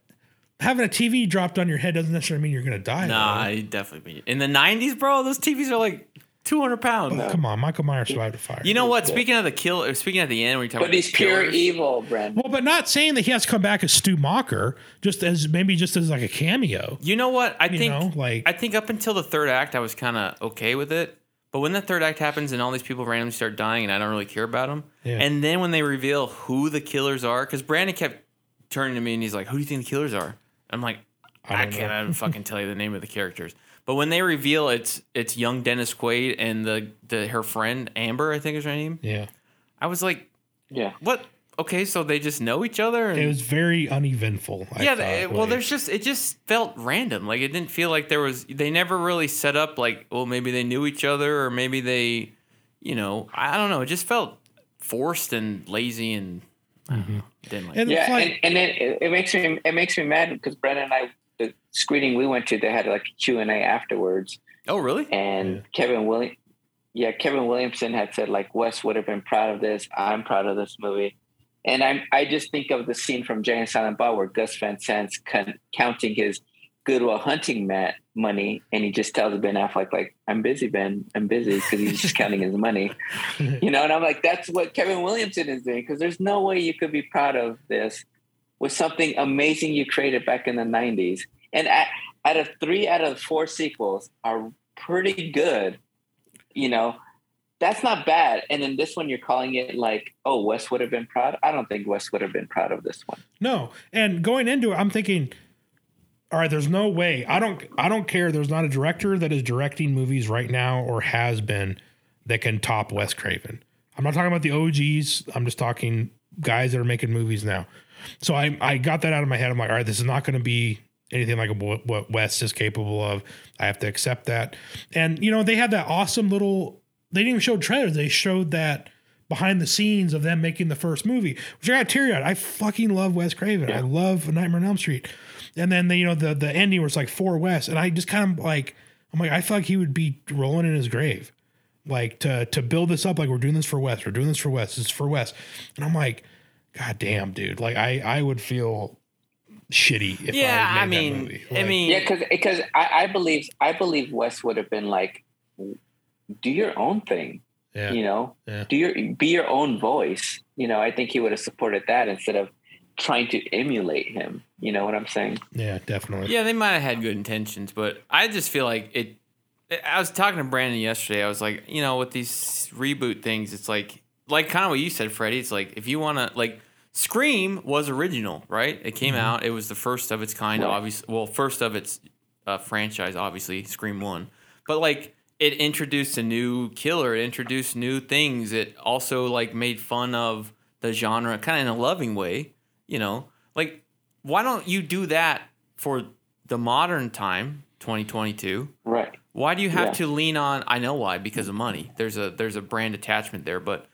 having a TV dropped on your head doesn't necessarily mean you're going to die. Nah, though. he'd definitely be in the '90s, bro. Those TVs are like 200 pounds. Oh, come on, Michael Myers survived a fire. You know what? Speaking of the kill, or speaking at the end, where you talk But about he's pure killers, evil, Brandon. Well, but not saying that he has to come back as Stu Macher, just as maybe just as like a cameo. You know what? I You think know, like- I think up until the third act, I was kind of okay with it. But when the third act happens and all these people randomly start dying, and I don't really care about them, Yeah. and then when they reveal who the killers are, because Brandon kept turning to me and he's like, "Who do you think the killers are?" I'm like, "I, don't can't even fucking tell you the name of the characters." But when they reveal it's it's young Dennis Quaid and the the her friend Amber, I think is her name. Yeah, I was like, Yeah. "What? Okay, so they just know each other?" And it was very uneventful. I yeah, thought, they- well, like- there's just it just felt random. Like it didn't feel like there was. They never really set up like, well, maybe they knew each other, or maybe they, you know, I don't know. It just felt forced and lazy, and I don't mm-hmm. didn't like. And it. Yeah, like, and, and it, it- it makes me it makes me mad because Brandon and I the screening we went to they had like a Q and A afterwards, Oh, really? and Kevin William, yeah, Kevin Williamson had said like Wes would have been proud of this. I'm proud of this movie, and I'm I just think of the scene from Jay and Silent Bob where Gus Van Sant's con- counting his Good Will Hunting mat money, and he just tells Ben Affleck like I'm busy, Ben, I'm busy because he's just counting his money, you know. And I'm like, that's what Kevin Williamson is doing because there's no way you could be proud of this with something amazing you created back in the 90s. And at, out of three out of four sequels are pretty good, you know, that's not bad. And then this one, you're calling it like, oh, Wes would have been proud. I don't think Wes would have been proud of this one. no. And going into it, I'm thinking, all right, there's no way. I don't. I don't care. There's not a director that is directing movies right now or has been that can top Wes Craven. I'm not talking about the OGs. I'm just talking guys that are making movies now. So I I got that out of my head. I'm like, all right, this is not going to be anything like what, Wes is capable of. I have to accept that. And you know, they had that awesome little. They didn't even show trailers. They showed that behind the scenes of them making the first movie, which I got teary eyed. I fucking love Wes Craven. I love Nightmare on Elm Street. And then the, you know the the ending was like for Wes, and I just kind of like I'm like I feel like he would be rolling in his grave, like to to build this up like we're doing this for Wes, we're doing this for Wes, this is for Wes, and I'm like, God damn, dude, like I I would feel shitty if yeah, I, I made that mean, movie. I mean, Yeah, because because I, I believe I believe Wes would have been like, do your own thing. yeah, You know, Yeah. do your be your own voice. You know, I think he would have supported that instead of trying to emulate him. You know what I'm saying? yeah, definitely. Yeah, they might have had good intentions, but I just feel like it. I was talking to Brandon yesterday. I was like, you know, with these reboot things, it's like, like kind of what you said, Freddie. It's like if you want to, like, Scream was original, right? It came out. It was the first of its kind, Right. obviously. Well, first of its uh, franchise, obviously, Scream One. But like, it introduced a new killer. It introduced new things. It also like made fun of the genre, kind of in a loving way. You know, like why don't you do that for the modern time 2022 Right. why do you have Yeah. to lean on i know why because of money there's a there's a brand attachment there but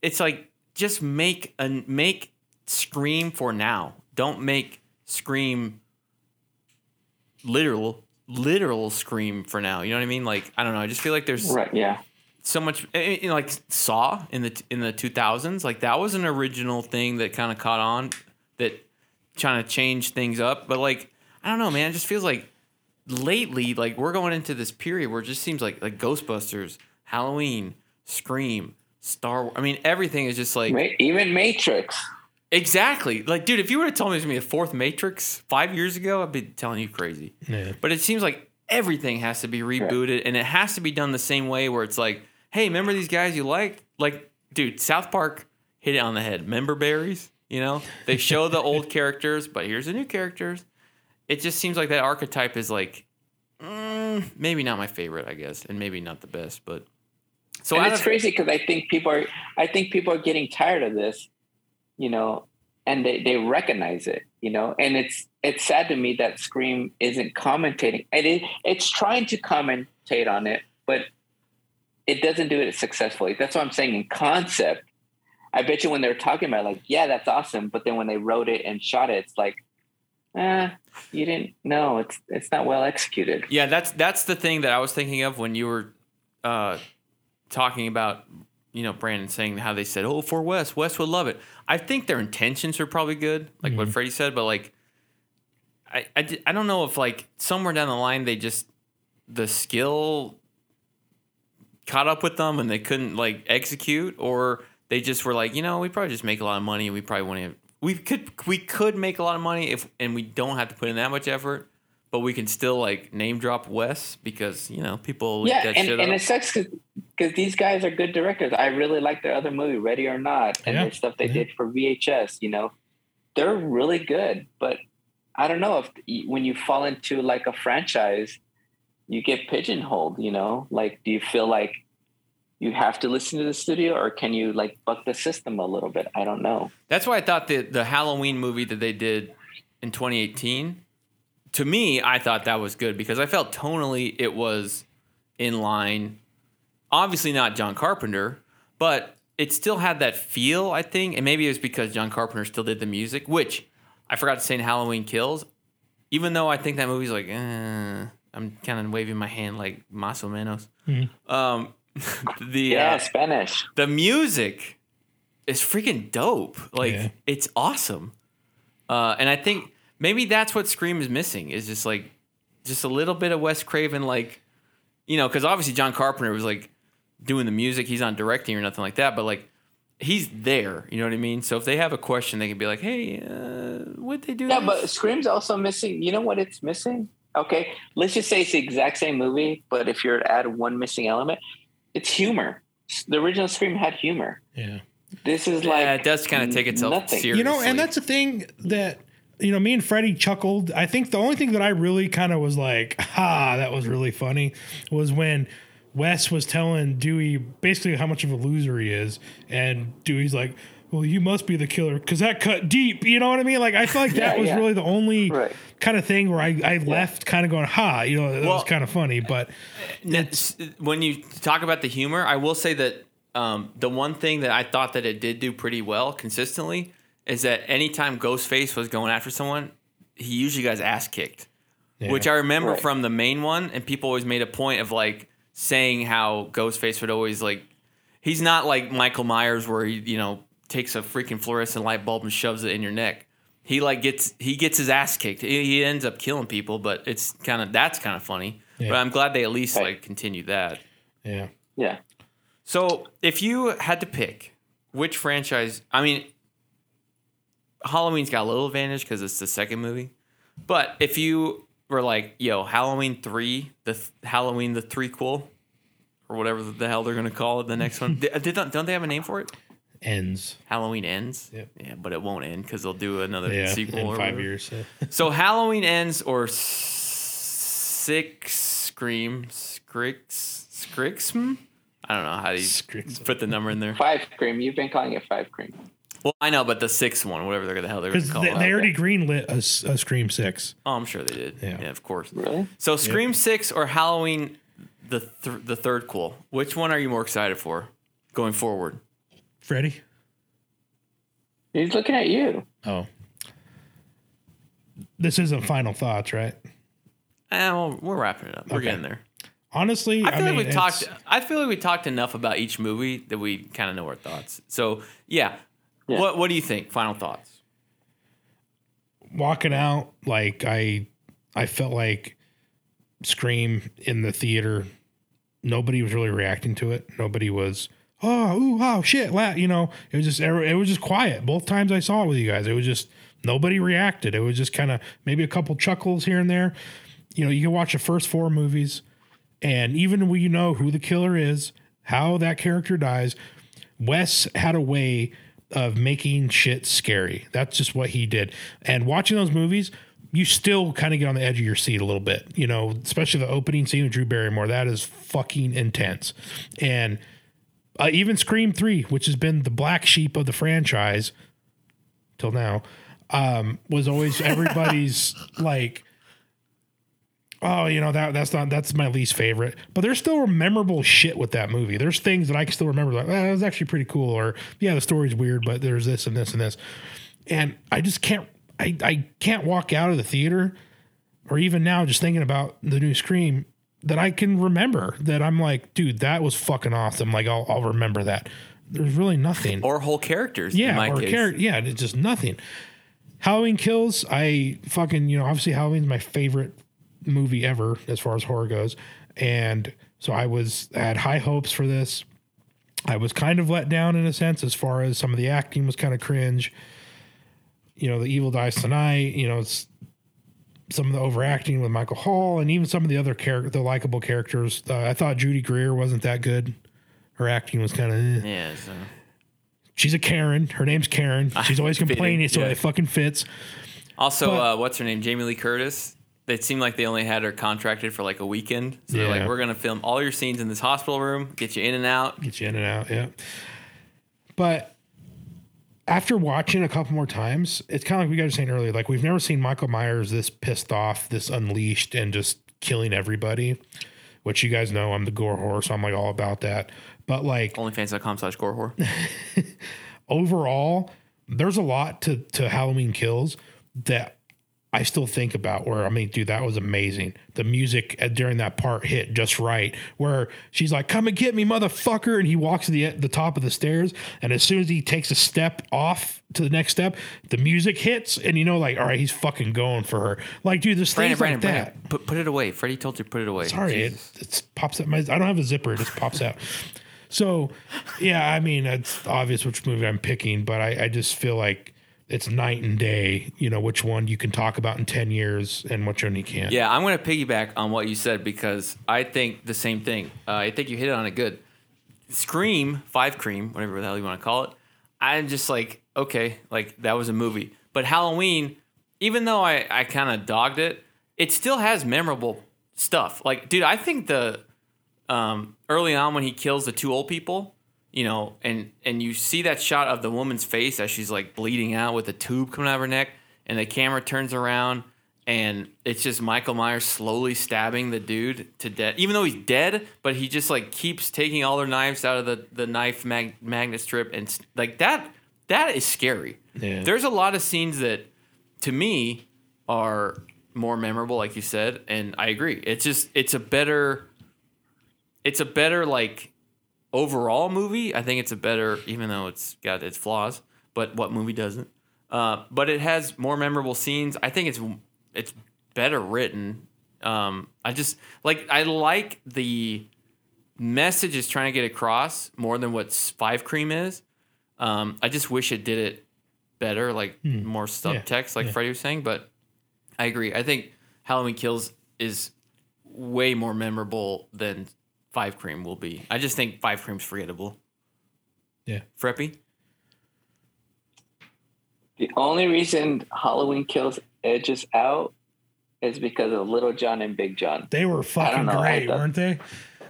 it's like just make a make scream for now don't make scream literal literal scream for now you know what i mean like i don't know i just feel like there's Right. Yeah. so much eh, eh, you know, like Saw in the in the 2000s. Like that was an original thing that kind of caught on that trying to change things up. But like I don't know, man. It just feels like lately, like we're going into this period where it just seems like like Ghostbusters, Halloween, Scream, Star. Wars. I mean, everything is just like Even Matrix. Exactly like, dude. If you would have told me there's gonna be a fourth Matrix five years ago, I'd be telling you crazy. Yeah. But it seems like everything has to be rebooted, and it has to be done the same way. Where it's like, hey, remember these guys you liked? Like, dude, South Park hit it on the head. Remember berries? You know, they show the old characters, but here's the new characters. It just seems like that archetype is like, mm, maybe not my favorite, I guess, and maybe not the best, but. So and it's of- crazy because I think people are I think people are getting tired of this, you know, and they, they recognize it, you know, and it's it's sad to me that Scream isn't commentating. And it, it's trying to commentate on it, but it doesn't do it successfully. That's what I'm saying in concept. I bet you when they're talking about it, like, yeah, that's awesome, but then when they wrote it and shot it, it's like, eh, you didn't know it's it's not well executed. Yeah, that's that's the thing that I was thinking of when you were uh, talking about, you know, Brandon saying how they said, "Oh, for Wes, Wes would love it." I think their intentions are probably good, like what mm-hmm. Freddie said, but like, I, I I don't know if like somewhere down the line they just the skill caught up with them and they couldn't like execute, or they just were like, you know, we probably just make a lot of money and we probably want to. We could we could make a lot of money if and we don't have to put in that much effort but we can still like name drop Wes because you know people look yeah, that and, shit and up. it sucks because these guys are good directors. I really like their other movie, Ready or Not, and Yeah, their stuff they yeah. did for VHS. You know, they're really good. But I don't know if when you fall into like a franchise, you get pigeonholed. You know, like do you feel like you have to listen to the studio, or can you like buck the system a little bit? I don't know. That's why I thought the the Halloween movie that they did in 2018. To me, I thought that was good because I felt tonally it was in line. Obviously not John Carpenter, but it still had that feel. I think, and maybe it was because John Carpenter still did the music, which I forgot to say in Halloween Kills. Even though I think that movie's like, eh, I'm kind of waving my hand like más o menos. Um, the Yeah, uh, Spanish. the music is freaking dope. Like Yeah. it's awesome. Uh, and I think maybe that's what Scream is missing is just like just a little bit of Wes Craven, like you know, because obviously John Carpenter was like doing the music. He's not directing or nothing like that, but like he's there. You know what I mean? So if they have a question, they can be like, "Hey, uh, would they do?" Yeah, this? but Scream's also missing. You know what it's missing? Okay, let's just say it's the exact same movie, but if you're to add one missing element, it's humor. The original Scream had humor. Yeah. This is like yeah, it does kind of take itself nothing. seriously. You know, and that's the thing that you know, me and Freddie chuckled. I think the only thing that I really kind of was like, "Ha, that was really funny," was when Wes was telling Dewey basically how much of a loser he is, and Dewey's like, "Well, you must be the killer because that cut deep." You know what I mean? Like, I feel like that Yeah, was yeah. really the only Right. kind of thing where I, I left kind of going, "Ha," you know, that Well- was kind of funny, but uh, uh, uh, when you talk about the humor, I will say that um, the one thing that I thought that it did do pretty well consistently is that anytime Ghostface was going after someone, he usually got his ass kicked. Which I remember Right. from the main one, and people always made a point of like saying how Ghostface would always like. He's not like Michael Myers where he you know takes a freaking fluorescent light bulb and shoves it in your neck. He like gets he gets his ass kicked. He, he ends up killing people, but it's kind of that's kind of funny. Yeah. But I'm glad they at least Right. like continue that. yeah, yeah. So, if you had to pick which franchise, I mean, Halloween's got a little advantage because it's the second movie. But if you were like, yo, Halloween 3, the th- Halloween the threequel, or whatever the hell they're going to call it, the next one, did, did, don't they have a name for it? ends. Halloween Ends? Yep. Yeah, but it won't end because they'll do another Yeah, sequel in or five whatever. years. So. So Halloween ends or s- six scream scrix scrixm. I don't know how do you Scrixm. put the number in there. Five cream. You've been calling it five cream. Well, I know, but the sixth one, whatever they're the hell they're going to call they, it. they already greenlit a, s- a Scream Six. Oh, I'm sure they did. Yeah. Yeah, of course. Really? So Scream Six or Halloween, the th- the third cool. Which one are you more excited for going forward? Freddie. He's looking at you. Oh. This isn't final thoughts, right? Eh, well, we're wrapping it up. We're Okay. getting there. honestly, I feel mean, like we talked. I feel like we talked enough about each movie that we kind of know our thoughts. So yeah, Yeah. what what do you think? Final thoughts. walking out like i i felt like scream in the theater nobody was really reacting to it nobody was oh ooh, oh shit la-, you know it was just it was just quiet both times i saw it with you guys it was just nobody reacted it was just kind of maybe a couple chuckles here and there you know you can watch the first four movies and even when you know who the killer is how that character dies Wes had a way of making shit scary. That's just what he did. And watching those movies, you still kind of get on the edge of your seat a little bit, you know, especially the opening scene with Drew Barrymore. That is fucking intense. And uh, even Scream 3, which has been the black sheep of the franchise till now, um, was always everybody's like, oh, you know that that's not that's my least favorite. But there's still memorable shit with that movie. There's things that I can still remember, like oh, that was actually pretty cool, or yeah, the story's weird, but there's this and this and this, and I just can't I I can't walk out of the theater, or even now just thinking about the new Scream that I can remember that I'm like, dude, that was fucking awesome. Like I'll I'll remember that. There's really nothing. Or whole characters. Yeah, in my or character. Yeah, it's just nothing. Halloween Kills. I fucking you know obviously Halloween's my favorite movie ever as far as horror goes, and so I was I had high hopes for this. I was kind of let down in a sense as far as some of the acting was kind of cringe. You know, the evil dies tonight. You know, it's some of the overacting with Michael Hall and even some of the other character, the likable characters. Uh, I thought Judy Greer wasn't that good. Her acting was kind of. Eh Yeah. So. she's a Karen. Her name's Karen. She's always complaining, so yeah. it fucking fits. Also, But- uh, what's her name? Jamie Lee Curtis. It seemed like they only had her contracted for like a weekend. So they're Yeah. like, we're gonna film all your scenes in this hospital room, get you in and out. Get you in and out, yeah. But after watching a couple more times, it's kind of like we guys were saying earlier. Like we've never seen Michael Myers this pissed off, this unleashed, and just killing everybody. Which you guys know, I'm the gore horror, so I'm like all about that. But like Onlyfans.com slash gore horror. overall, there's a lot to to Halloween Kills that I still think about. Where I mean, dude, that was amazing. The music at- during that part hit just right. Where she's like, "Come and get me, motherfucker!" and he walks to the the top of the stairs, and as soon as he takes a step off to the next step, the music hits, and you know, like, all right, he's fucking going for her. Like, dude, there's Brandon, things Brandon, like that. Put, put it away. Freddie told you put it away. Sorry, it, it pops out. My, I don't have a zipper; it just pops out. So, yeah, I mean, it's obvious which movie I'm picking, but I, I just feel like it's night and day. You know, which one you can talk about in ten years and which one you can't. Yeah, I'm going to piggyback on what you said because I think the same thing. Uh, I think you hit it on it good. Scream, Five Cream, whatever the hell you want to call it. I'm just like, okay, like that was a movie. But Halloween, even though I, I kind of dogged it, it still has memorable stuff. Like, dude, I think the um, early on when he kills the two old people, you know, and and you see that shot of the woman's face as she's like bleeding out with a tube coming out of her neck, and the camera turns around and it's just Michael Myers slowly stabbing the dude to death, even though he's dead. But he just like keeps taking all their knives out of the the knife mag- magnet strip, and like that that is scary. Yeah. There's a lot of scenes that, to me, are more memorable, like you said, and I agree. It's just it's a better, it's a better like overall movie. I think it's a better, even though it's got its flaws. But what movie doesn't? Uh, but it has more memorable scenes. I think it's it's better written. Um, I just like I like the message is trying to get across more than what Five Cream is. Um, I just wish it did it better, like more subtext, like yeah. Freddie was saying. But I agree. I think Halloween Kills is way more memorable than Five Cream will be. I just think Five Cream's forgettable. Yeah. Freppy? The only reason Halloween Kills edges out is because of Little John and Big John. They were fucking know, great, thought- weren't they?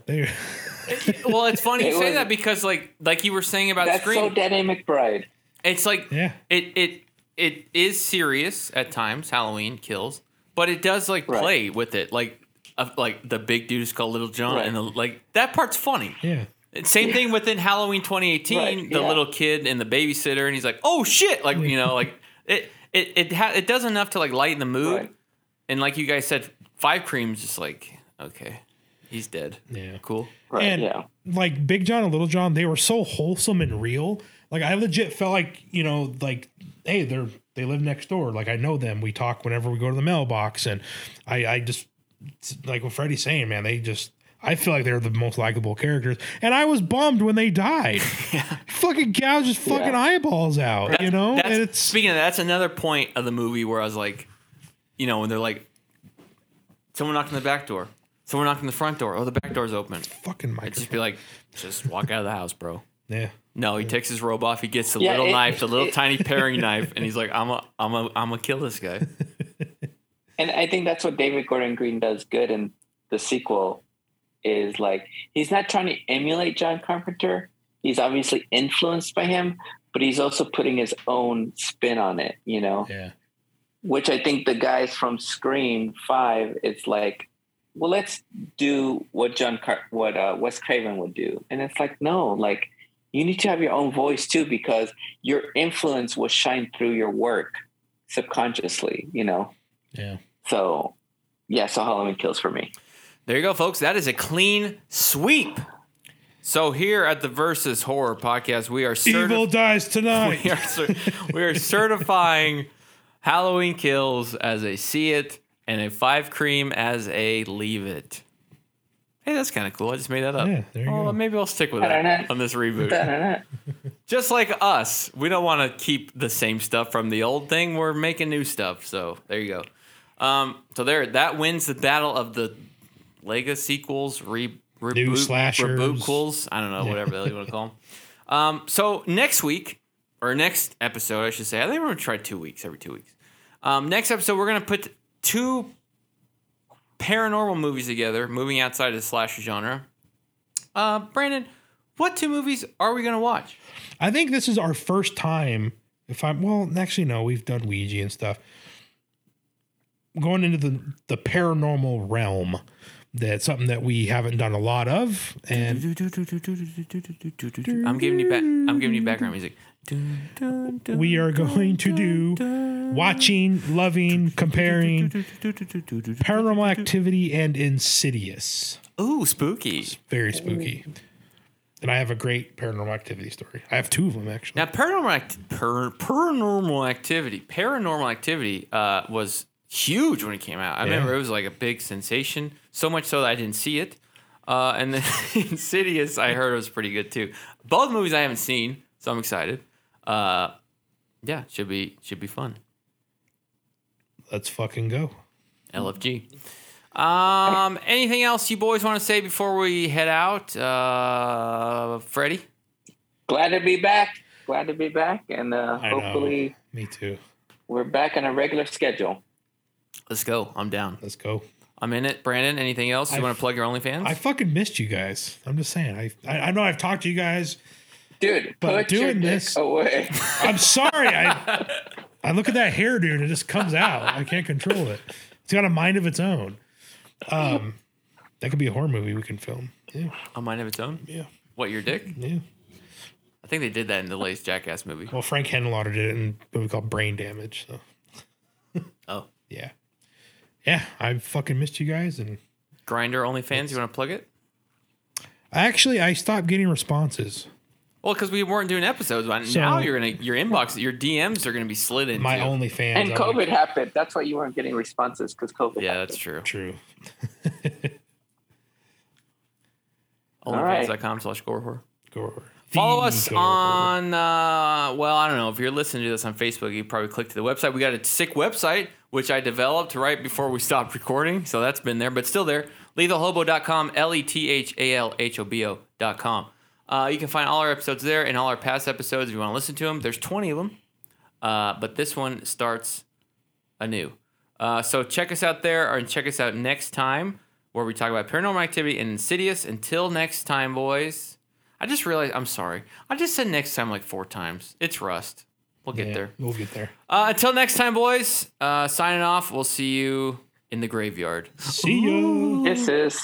They. well, it's funny you say was- that because, like, like you were saying about That's Scream, so Danny McBride. it's like Yeah. it it it is serious at times. Halloween Kills, but it does like Right. play with it, like uh, like the big dude is called Little John, Right. and the, like that part's funny. Yeah. Same thing within Halloween 2018, Right, the yeah. little kid and the babysitter, and he's like, "Oh shit!" Like you know, like it it it ha- it does enough to like lighten the mood, Right. and like you guys said, Five Cream's just like okay, he's dead. Yeah. Cool. Right. And yeah. like Big John and Little John, they were so wholesome and real. Like I legit felt like, you know, like, hey, they're they live next door. Like I know them. We talk whenever we go to the mailbox. And I I just like what Freddie's saying, man, they just I feel like they're the most likable characters. And I was bummed when they died. Fucking gouged his fucking Yeah. eyeballs out, you know? That's, And it's speaking of that, that's another point of the movie where I was like, you know, when they're like, someone knocked on the back door, someone knocked on the front door. Oh, the back door's open. fucking I'd just be like, just walk out of the house, bro. Yeah. No, he takes his robe off. He gets the Yeah, little it- knife, the little it- tiny paring knife, and he's like, "I'm a, I'm a, I'm gonna kill this guy." And I think that's what David Gordon Green does good in the sequel is like he's not trying to emulate John Carpenter. He's obviously influenced by him, but he's also putting his own spin on it, you know. Yeah. Which I think the guys from Scream 5 it's like well let's do what John Car- what uh, Wes Craven would do. And it's like no, like you need to have your own voice too because your influence will shine through your work subconsciously, you know. Yeah. So, yeah, so Halloween kills for me. There you go, folks. That is a clean sweep. So here at the Versus Horror Podcast, we are Evil dies tonight. we are cer- we are certifying Halloween Kills as a see it and a five cream as a leave it. Hey, that's kind of cool. I just made that up. Yeah, there you oh, go. maybe I'll stick with that on this reboot. Just like us, we don't want to keep the same stuff from the old thing. We're making new stuff. So there you go. Um, so there, that wins the battle of the legacy sequels, re, reboot, New slashers. rebootquels. I don't know, whatever the hell you want to call them. Um, so next week or next episode, I should say. I think we're gonna try two weeks, every two weeks. Um, next episode, we're gonna put two paranormal movies together, moving outside of the slasher genre. Uh, Brandon, what two movies are we gonna watch? I think this is our first time. If I'm well, actually no, we've done Ouija and stuff. Going into the the paranormal realm, that's something that we haven't done a lot of, and I'm giving you back. I'm giving you background music. we are going to do watching, loving, comparing Paranormal Activity and Insidious. Ooh, spooky. Very spooky. And I have a great Paranormal Activity story. I have two of them actually. Now, paranormal act- per- paranormal activity, paranormal activity uh, was huge when it came out. I Yeah. remember it was like a big sensation, so much so that I didn't see it. Uh, and then Insidious, I heard was pretty good too. Both movies I haven't seen, so I'm excited. Uh, yeah, should be should be fun. Let's fucking go. LFG. Um, anything else you boys want to say before we head out? Uh, Freddie. Glad to be back. Glad to be back. And uh, I know. hopefully Me too. we're back on a regular schedule. Let's go. I'm down. Let's go. I'm in it. Brandon, anything else? You I- want to plug your OnlyFans? I fucking missed you guys. I'm just saying. I I, I know I've talked to you guys. Dude, But put your doing dick this- away. I'm sorry. I I look at that hairdo and it just comes out. I can't control it. It's got a mind of its own. Um, that could be a horror movie we can film. Yeah, A mind of its own. yeah, What your dick? yeah. I think they did that in the latest Jackass movie. Well, Frank Henenlotter did it in a movie called Brain Damage. So Oh, yeah, yeah. I fucking missed you guys, and Grindr OnlyFans. You want to plug it? actually, I stopped getting responses. Well, because we weren't doing episodes. but So- now you're gonna your inbox, your DMs are gonna be slid into. My OnlyFans. and COVID like, happened. That's why you weren't getting responses because COVID. Yeah, happened. that's true. true. right. OnlyFans.com slash gore horror. Go over. Follow us on, uh, well, I don't know. If you're listening to this on Facebook, you probably click to the website. We got a sick website, which I developed right before we stopped recording. So that's been there, but still there. LethalHobo.com, L E T H A L H O B O.com. Uh, you can find all our episodes there and all our past episodes if you want to listen to them. There's 20 of them, uh, but this one starts anew. Uh, so check us out there and check us out next time where we talk about paranormal activity and insidious. Until next time, boys. I just realized I'm sorry. I just said next time like four times. It's rust. We'll get Yeah, there. We'll get there. Uh, until next time, boys. Uh, signing off. We'll see you in the graveyard. See you. This is.